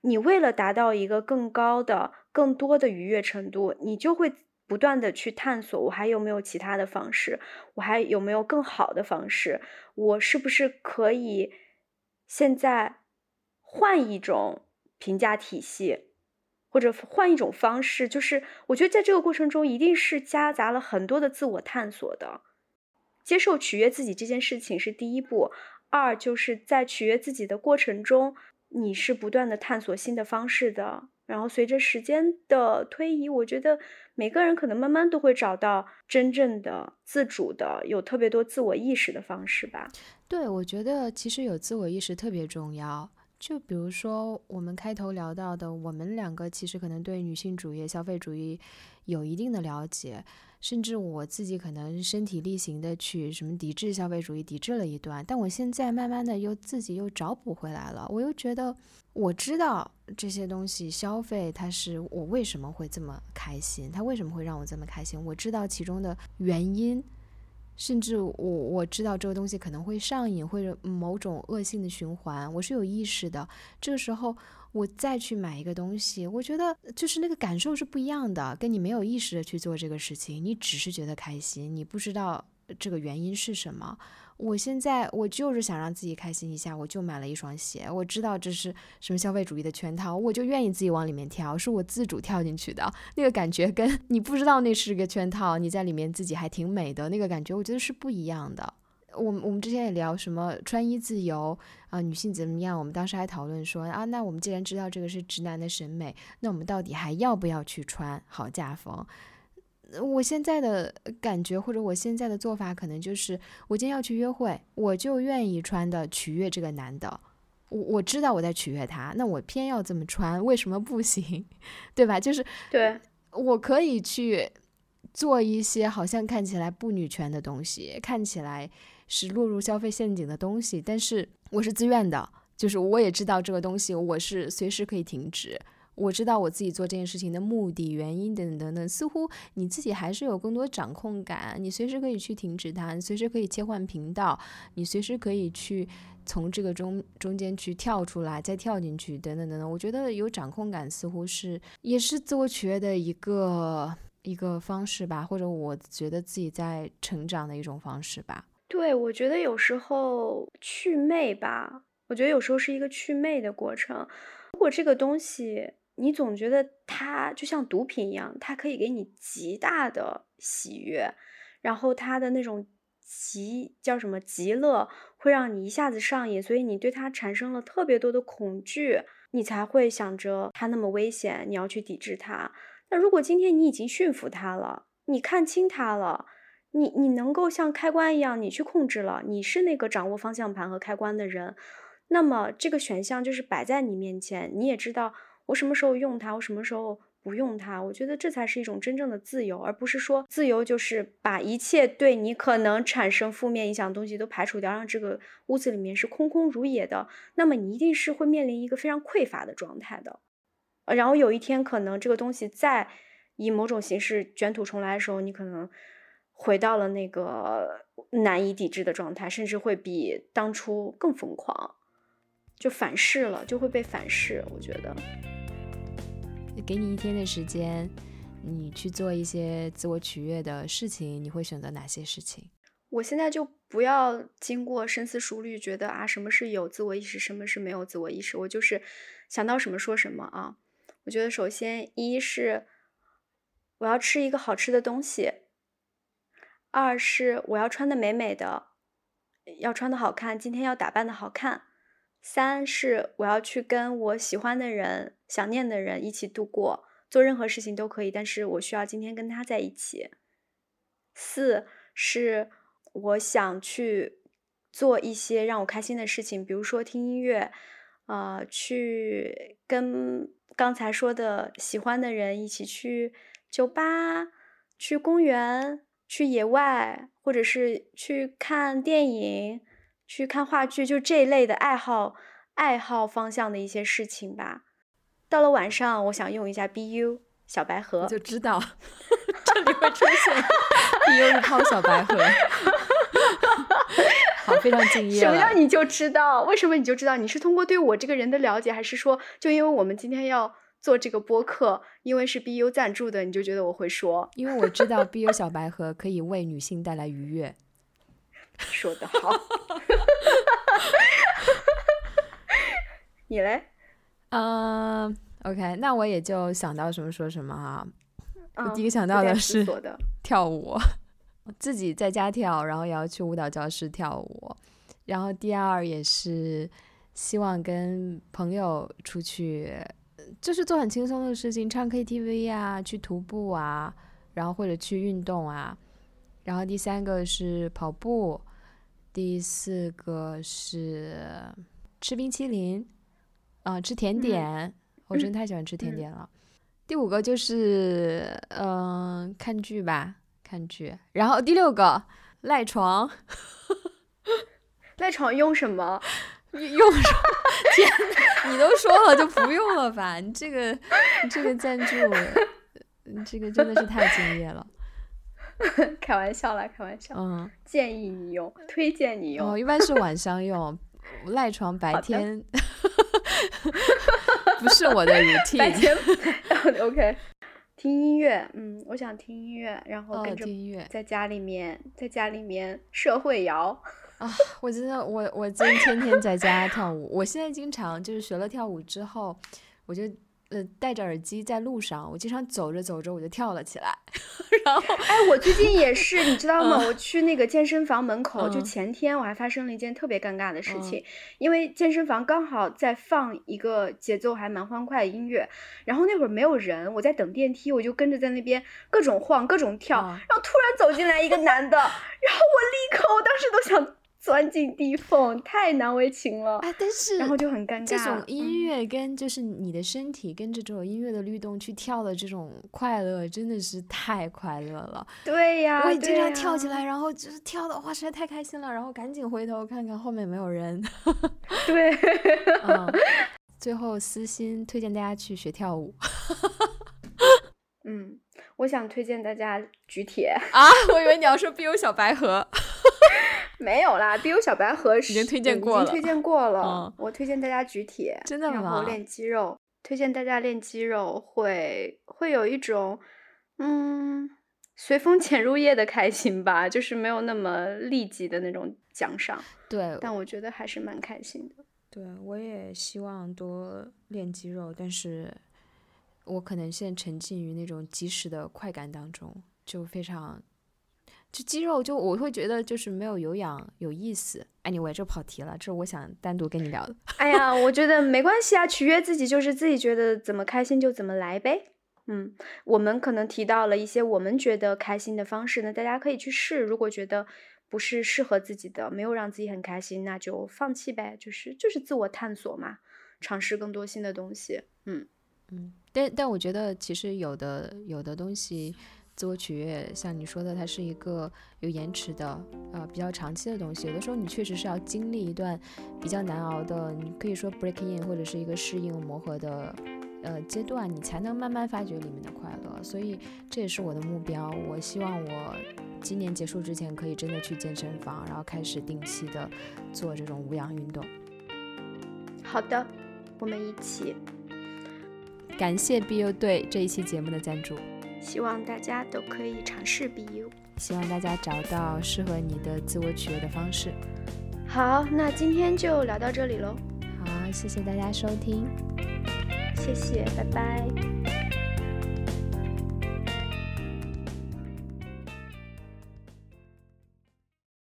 你为了达到一个更高的、更多的愉悦程度，你就会不断的去探索，我还有没有其他的方式，我还有没有更好的方式，我是不是可以现在换一种评价体系。或者换一种方式，就是我觉得在这个过程中，一定是夹杂了很多的自我探索的。接受取悦自己这件事情是第一步，二就是在取悦自己的过程中，你是不断的探索新的方式的。然后随着时间的推移，我觉得每个人可能慢慢都会找到真正的自主的、有特别多自我意识的方式吧。对，我觉得其实有自我意识特别重要。就比如说我们开头聊到的，我们两个其实可能对女性主义、消费主义有一定的了解，甚至我自己可能身体力行的去什么抵制消费主义，抵制了一段，但我现在慢慢的又自己又找补回来了。我又觉得我知道这些东西消费，它是我为什么会这么开心，它为什么会让我这么开心，我知道其中的原因。甚至我我知道这个东西可能会上瘾，或者某种恶性的循环，我是有意识的。这个时候我再去买一个东西，我觉得就是那个感受是不一样的，跟你没有意识的去做这个事情，你只是觉得开心，你不知道这个原因是什么。我现在我就是想让自己开心一下，我就买了一双鞋。我知道这是什么消费主义的圈套，我就愿意自己往里面跳，是我自主跳进去的。那个感觉跟你不知道那是个圈套，你在里面自己还挺美的那个感觉，我觉得是不一样的。我们我们之前也聊什么穿衣自由啊，女性怎么样？我们当时还讨论说啊，那我们既然知道这个是直男的审美，那我们到底还要不要去穿好嫁风？我现在的感觉或者我现在的做法，可能就是我今天要去约会，我就愿意穿的取悦这个男的。我我知道我在取悦他，那我偏要这么穿，为什么不行？对吧？就是对我可以去做一些好像看起来不女权的东西，看起来是落入消费陷阱的东西，但是我是自愿的，就是我也知道这个东西我是随时可以停止。我知道我自己做这件事情的目的、原因等等等等，似乎你自己还是有更多掌控感。你随时可以去停止它，你随时可以切换频道，你随时可以去从这个中中间去跳出来，再跳进去，等等等等。我觉得有掌控感，似乎是也是自我取悦的一个一个方式吧，或者我觉得自己在成长的一种方式吧。对，我觉得有时候祛魅吧，我觉得有时候是一个祛魅的过程。如果这个东西，你总觉得它就像毒品一样，它可以给你极大的喜悦，然后它的那种极叫什么极乐，会让你一下子上瘾，所以你对它产生了特别多的恐惧，你才会想着它那么危险，你要去抵制它。那如果今天你已经驯服它了，你看清它了，你你能够像开关一样，你去控制了，你是那个掌握方向盘和开关的人，那么这个选项就是摆在你面前，你也知道。我什么时候用它，我什么时候不用它？我觉得这才是一种真正的自由，而不是说自由就是把一切对你可能产生负面影响的东西都排除掉，让这个屋子里面是空空如也的。那么你一定是会面临一个非常匮乏的状态的。呃，然后有一天可能这个东西再以某种形式卷土重来的时候，你可能回到了那个难以抵制的状态，甚至会比当初更疯狂，就反噬了，就会被反噬。我觉得。给你一天的时间，你去做一些自我取悦的事情，你会选择哪些事情？我现在就不要经过深思熟虑，觉得啊，什么是有自我意识，什么是没有自我意识，我就是想到什么说什么啊。我觉得首先一是我要吃一个好吃的东西，二是我要穿的美美的，要穿的好看，今天要打扮的好看。三是我要去跟我喜欢的人、想念的人一起度过，做任何事情都可以，但是我需要今天跟他在一起。四是我想去做一些让我开心的事情，比如说听音乐，呃，去跟刚才说的喜欢的人一起去酒吧、去公园、去野外，或者是去看电影。去看话剧，就这一类的爱好、爱好方向的一些事情吧。到了晚上，我想用一下 BU 小白盒，就知道这里会出现 BU 一套小白盒。好，非常敬业。什么样你就知道？为什么你就知道？你是通过对我这个人的了解，还是说就因为我们今天要做这个播客，因为是 BU 赞助的，你就觉得我会说？因为我知道 BU 小白盒可以为女性带来愉悦。说的好，你嘞？嗯，OK，那我也就想到什么说什么哈。我第一个想到的是 跳舞，自己在家跳，然后也要去舞蹈教室跳舞。然后第二也是希望跟朋友出去，就是做很轻松的事情，唱 KTV 啊，去徒步啊，然后或者去运动啊。然后第三个是跑步。第四个是吃冰淇淋，啊，吃甜点，我真的太喜欢吃甜点了。第五个就是嗯，看剧吧，看剧。然后第六个赖床，赖床用什么？用什么？天，你都说了就不用了吧？你这个，你这个赞助，这个真的是太敬业了。开玩笑啦，开玩笑。嗯，建议你用，推荐你用。哦，一般是晚上用，赖床白天 不是我的白 routine。天 OK，听音乐，嗯，我想听音乐，然后哦，跟着听音乐在家里面，在家里面社会摇。啊！我真的，我我真天天在家跳舞。我现在经常就是学了跳舞之后，我就呃戴着耳机在路上，我经常走着走着我就跳了起来，然后哎，我最近也是，你知道吗？我去那个健身房门口，就嗯。前天我还发生了一件特别尴尬的事嗯。情，因为健身房刚好在放一个节奏还蛮欢快的音乐，然后那会儿没有人，我在等电梯，我就跟着在那边各种晃、各种跳，嗯。然后突然走进来一个男的，然后我立刻，我当时都想钻进地缝，太难为情了，哎，但是然后就很尴尬。这种音嗯乐跟就是你的身体跟着这种音乐的律动去跳的这种快乐，真的是太快乐了。对呀，我也经常跳起呀来，然后就是跳的哇，实在太开心了，然后赶紧回头看看后面有没有人。对。嗯，最后私心推荐大家去学跳舞嗯，我想推荐大家举铁，啊！我以为你要说 BU 小白盒。没有啦，BU 小白盒已经推荐过 了已经推荐过了。嗯我推荐大家举铁，真的吗然后练肌肉，推荐大家练肌肉会会有一种嗯随风潜入夜的开心吧，就是没有那么立即的那种奖赏，对，但我觉得还是蛮开心的。对，我也希望多练肌肉，但是我可能现在沉浸于那种即时的快感当中，就非常，就肌肉就我会觉得就是没有有氧有意思。Anyway，这跑题了，这是我想单独跟你聊的。哎呀，我觉得没关系啊，取悦自己就是自己觉得怎么开心就怎么来呗。嗯，我们可能提到了一些我们觉得开心的方式呢，大家可以去试。如果觉得不是适合自己的，没有让自己很开心，那就放弃呗。就是就是自我探索嘛，尝试更多新的东西。嗯，嗯，但但我觉得其实有的有的东西，自我取悦，像你说的，它是一个有延迟的，呃，比较长期的东西。有的时候你确实是要经历一段比较难熬的，你可以说 break in 或者是一个适应磨合的。呃，阶段你才能慢慢发掘里面的快乐，所以这也是我的目标。我希望我今年结束之前可以真的去健身房，然后开始定期的做这种无氧运动。好的，我们一起，感谢 BU 队这一期节目的赞助。希望大家都可以尝试 BU。希望大家找到适合你的自我取悦的方式。好，那今天就聊到这里喽，好，谢谢大家收听。谢谢，拜拜。